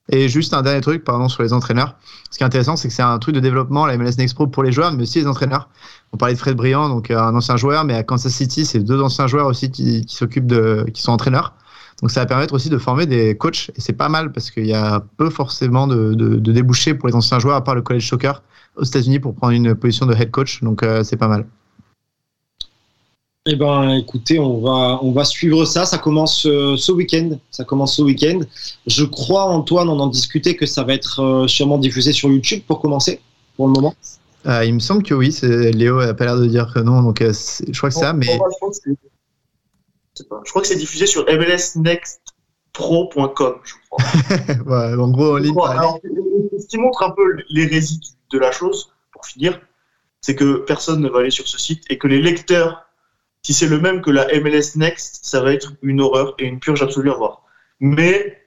Speaker 6: Et juste un dernier truc, pardon, sur les entraîneurs. Ce qui est intéressant, c'est que c'est un truc de développement, la MLS Next Pro pour les joueurs, mais aussi les entraîneurs. On parlait de Fred Briand, donc euh, un ancien joueur, mais à Kansas City, c'est deux anciens joueurs aussi qui s'occupent de, qui sont entraîneurs. Donc ça va permettre aussi de former des coachs, et c'est pas mal parce qu'il y a peu forcément de, de, de débouchés pour les anciens joueurs, à part le college soccer aux États-Unis pour prendre une position de head coach. Donc euh, c'est pas mal.
Speaker 5: Eh ben, écoutez, on va, on va suivre ça. Ça commence euh, ce week-end. Ça commence ce week-end. Je crois, Antoine, on en discutait que ça va être euh, sûrement diffusé sur YouTube pour commencer, pour le moment.
Speaker 6: Euh, il me semble que oui. c'est- Léo a pas l'air de dire que non, donc euh, je crois que c'est ça. Mais
Speaker 8: je sais pas. Crois que c'est diffusé sur mlsnextpro.com, je crois.
Speaker 6: ouais, en gros, en ligne,
Speaker 8: Bon,
Speaker 6: par
Speaker 8: alors, ce qui montre un peu l'hérésie de la chose, pour finir, c'est que personne ne va aller sur ce site et que les lecteurs, si c'est le même que la MLS Next, ça va être une horreur et une purge absolue à voir. Mais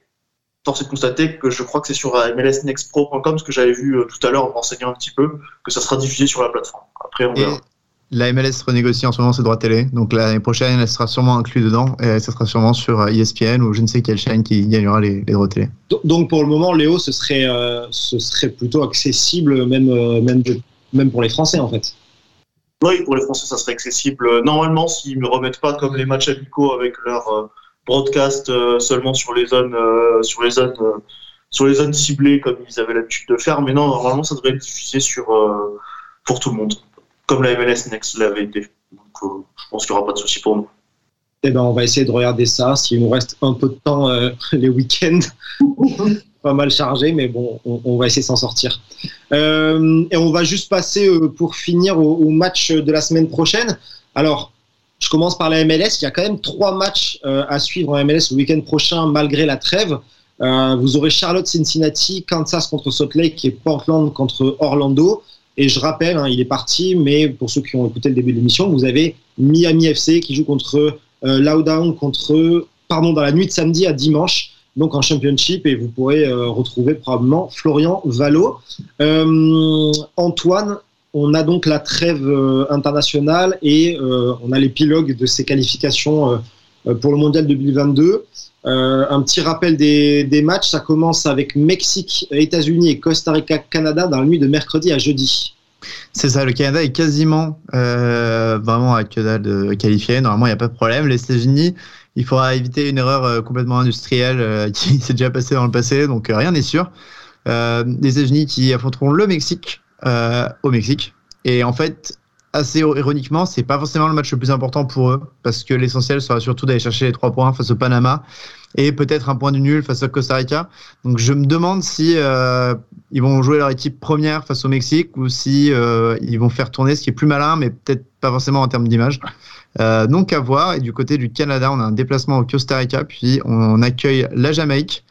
Speaker 8: force est de constater que je crois que c'est sur mlsnextpro.com, ce que j'avais vu euh, tout à l'heure en me renseignant un petit peu, que ça sera diffusé sur la plateforme. Après, on verra.
Speaker 6: La MLS renégocie en ce moment ses droits télé. Donc l'année prochaine, elle sera sûrement inclue dedans. Et ça sera sûrement sur euh, ESPN ou je ne sais quelle chaîne qui gagnera les, les droits télé.
Speaker 5: Do- Donc pour le moment, Léo, ce serait, euh, ce serait plutôt accessible, même, euh, même, de- même pour les Français en fait.
Speaker 8: Oui, pour les Français, ça serait accessible. Normalement, s'ils ne remettent pas comme les matchs amicaux avec leur euh, broadcast euh, seulement sur les zones, euh, sur les zones, euh, sur les zones ciblées comme ils avaient l'habitude de faire. Mais non, normalement, ça devrait être diffusé sur euh, pour tout le monde, comme la MLS Next l'avait été. Donc, euh, je pense qu'il n'y aura pas de souci pour nous.
Speaker 5: Eh ben, on va essayer de regarder ça. S'il nous reste un peu de temps euh, les week-ends, pas mal chargé, mais bon, on, va essayer de s'en sortir. Euh, et on va juste passer pour finir au, au match de la semaine prochaine. Alors, je commence par la MLS. Il y a quand même trois matchs à suivre en MLS le week-end prochain, malgré la trêve. Vous aurez Charlotte Cincinnati, Kansas contre Salt Lake et Portland contre Orlando. Et je rappelle, hein, il est parti, mais pour ceux qui ont écouté le début de l'émission, vous avez Miami FC qui joue contre euh, Loudown contre, pardon, dans la nuit de samedi à dimanche, donc en championship, et vous pourrez euh, retrouver probablement Florian Valo. Euh, Antoine, on a donc la trêve euh, internationale et on a l'épilogue de ces qualifications pour le mondial 2022. Un petit rappel des, matchs, ça commence avec Mexique, États-Unis et Costa Rica, Canada dans la nuit de mercredi à jeudi.
Speaker 6: C'est ça, le Canada est quasiment vraiment à que dalle de qualifier. Normalement, il n'y a pas de problème. Les États-Unis, il faudra éviter une erreur complètement industrielle qui s'est déjà passée dans le passé, donc rien n'est sûr. les États-Unis qui affronteront le Mexique euh, au Mexique. Et en fait, assez ironiquement, c'est pas forcément le match le plus important pour eux, parce que l'essentiel sera surtout d'aller chercher les trois points face au Panama et peut-être un point du nul face au Costa Rica. Donc je me demande si euh, ils vont jouer leur équipe première face au Mexique ou si euh, ils vont faire tourner ce qui est plus malin, mais peut-être pas forcément en termes d'image. Euh, donc à voir. Et du côté du Canada, on a un déplacement au Costa Rica, puis on accueille la Jamaïque.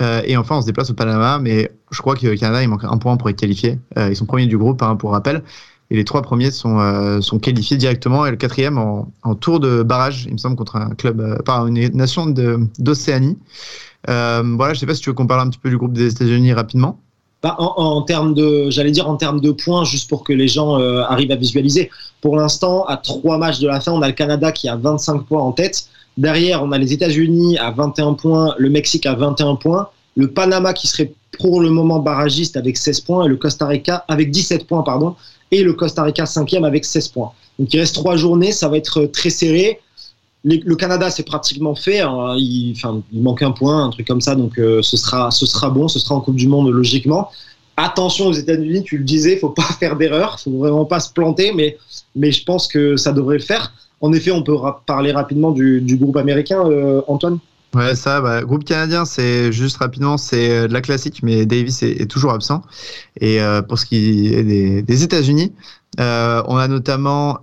Speaker 6: Et enfin, on se déplace au Panama, mais je crois que le Canada, il manque un point pour être qualifié. Ils sont premiers du groupe, hein, pour rappel. Et les trois premiers sont, euh, sont qualifiés directement, et le quatrième en, tour de barrage, il me semble, contre un club, par une nation d'Océanie. voilà, je sais pas si tu veux qu'on parle un petit peu du groupe des États-Unis rapidement.
Speaker 5: Bah, en, termes de, j'allais dire en termes de points, juste pour que les gens arrivent à visualiser. Pour l'instant, à trois matchs de la fin, on a le Canada qui a 25 points en tête. Derrière, on a les États-Unis à 21 points, le Mexique à 21 points, le Panama qui serait pour le moment barragiste avec 16 points et le Costa Rica avec 17 points, pardon, et le Costa Rica cinquième avec 16 points. Donc il reste trois journées, ça va être très serré. le Canada, c'est pratiquement fait. Hein. il, il, manque un point, un truc comme ça, donc euh, ce, sera, ce sera bon, ce sera en Coupe du Monde logiquement. Attention aux États-Unis, tu le disais, faut pas faire d'erreur, faut vraiment pas se planter, mais, mais je pense que ça devrait le faire. En effet, on peut parler rapidement du, groupe américain, euh, Antoine?
Speaker 6: Ouais, ça, bah, groupe canadien, c'est juste rapidement, c'est euh, de la classique, mais Davis est, toujours absent. Et euh, pour ce qui est des, États-Unis, on a notamment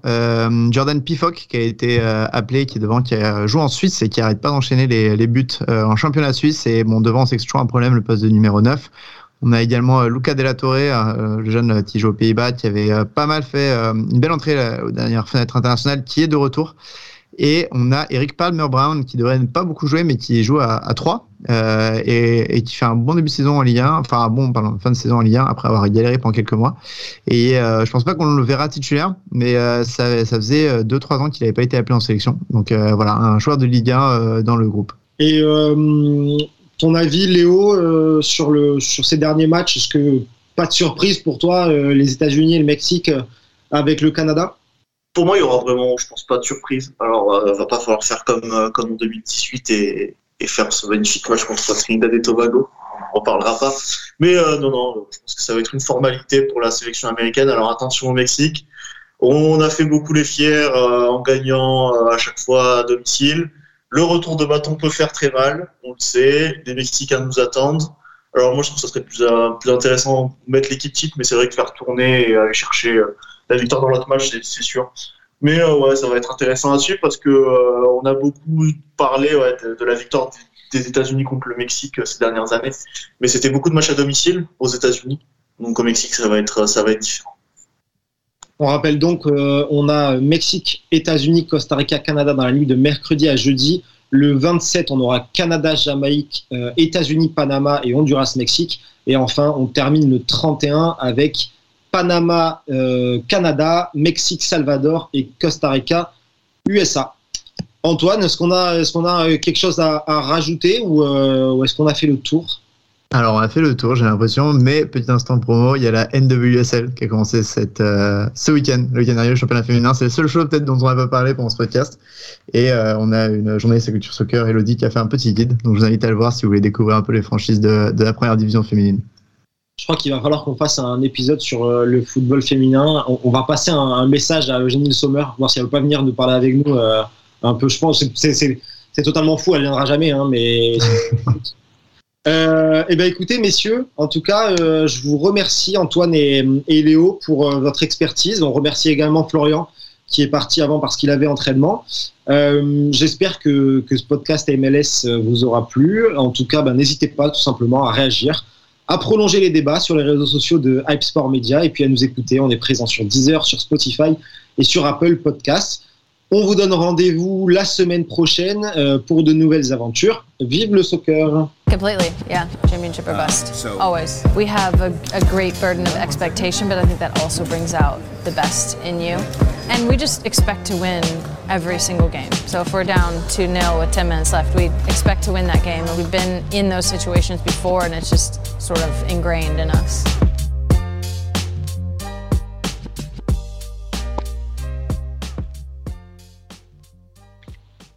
Speaker 6: Jordan Pifok qui a été appelé, qui est devant, qui a joué en Suisse et qui arrête pas d'enchaîner les, les, buts en championnat suisse. Et bon, devant, c'est toujours un problème, le poste de numéro 9. On a également euh, Luca Della Torre, euh, le jeune qui joue aux Pays-Bas, qui avait euh, pas mal fait une belle entrée aux dernières fenêtres internationales, qui est de retour. Et on a Eric Palmer Brown qui devrait ne pas beaucoup jouer, mais qui joue à, 3 et, qui fait un bon début de saison en Ligue 1, enfin bon fin de saison en Ligue 1 après avoir galéré pendant quelques mois. Et je pense pas qu'on le verra titulaire, mais ça, ça, faisait 2-3 ans qu'il n'avait pas été appelé en sélection. Donc voilà, un joueur de Ligue 1 dans le groupe.
Speaker 5: Et ton avis, Léo, euh, sur, le, sur ces derniers matchs Est-ce que pas de surprise pour toi, euh, les États-Unis et le Mexique euh, avec le Canada?
Speaker 8: Pour moi, il y aura vraiment, je pense, pas de surprise. Alors, il va pas falloir faire comme, comme en 2018 et, et faire ce magnifique match contre Trinidad et Tobago. On en parlera pas. Mais non, non, je pense que ça va être une formalité pour la sélection américaine. Alors attention au Mexique. On a fait beaucoup les fiers en gagnant à chaque fois à domicile. Le retour de bâton peut faire très mal, on le sait. Les Mexicains nous attendent. Alors moi, je trouve que ça serait plus, euh, plus intéressant de mettre l'équipe type, mais c'est vrai que faire tourner et aller chercher euh, la victoire dans l'autre match, c'est sûr. Mais euh, ouais, ça va être intéressant à suivre parce que on a beaucoup parlé de, la victoire des États-Unis contre le Mexique ces dernières années, mais c'était beaucoup de matchs à domicile aux États-Unis. Donc au Mexique, ça va être, ça va être différent.
Speaker 5: On rappelle donc qu'on a Mexique, États-Unis, Costa Rica, Canada dans la nuit de mercredi à jeudi. Le 27, on aura Canada, Jamaïque, euh, États-Unis, Panama et Honduras, Mexique. Et enfin, on termine le 31 avec Panama, euh, Canada, Mexique, Salvador et Costa Rica, USA. Antoine, est-ce qu'on a, est a quelque chose à, rajouter ou euh, est-ce qu'on a fait le tour?
Speaker 6: Alors, on a fait le tour, j'ai l'impression, mais petit instant promo, il y a la NWSL qui a commencé euh, ce week-end, le week-end dernier, championnat féminin. C'est le seul show peut-être dont on n'a pas parlé pendant ce podcast. Et euh, on a une journaliste de culture soccer, Elodie, qui a fait un petit guide. Donc, je vous invite à le voir si vous voulez découvrir un peu les franchises de la première division féminine.
Speaker 5: Je crois qu'il va falloir qu'on fasse un épisode sur euh, le football féminin. On, va passer un, message à Eugénie Sommer, voir si elle veut pas venir nous parler avec nous un peu. Je pense c'est totalement fou, elle viendra jamais, hein, mais Euh, eh bien, écoutez, messieurs, en tout cas, euh, je vous remercie, Antoine et, Léo, pour euh, votre expertise. On remercie également Florian, qui est parti avant parce qu'il avait entraînement. J'espère que, ce podcast MLS vous aura plu. En tout cas, ben, n'hésitez pas tout simplement à réagir, à prolonger les débats sur les réseaux sociaux de Hype Sport Media et puis à nous écouter. On est présent sur Deezer, sur Spotify et sur Apple Podcasts. On vous donne rendez-vous la semaine prochaine pour de nouvelles aventures. Vive le soccer!
Speaker 1: Completely, yeah. Championship or
Speaker 2: Uh,
Speaker 1: bust.
Speaker 2: so-
Speaker 1: Always. We have a, a great burden of expectation, but I think that also brings out the best in you. And we just expect to win every single game. So if we're down 2 0 with 10 minutes left, we expect to win that game. And we've been in those situations before, and it's just sort of ingrained in us.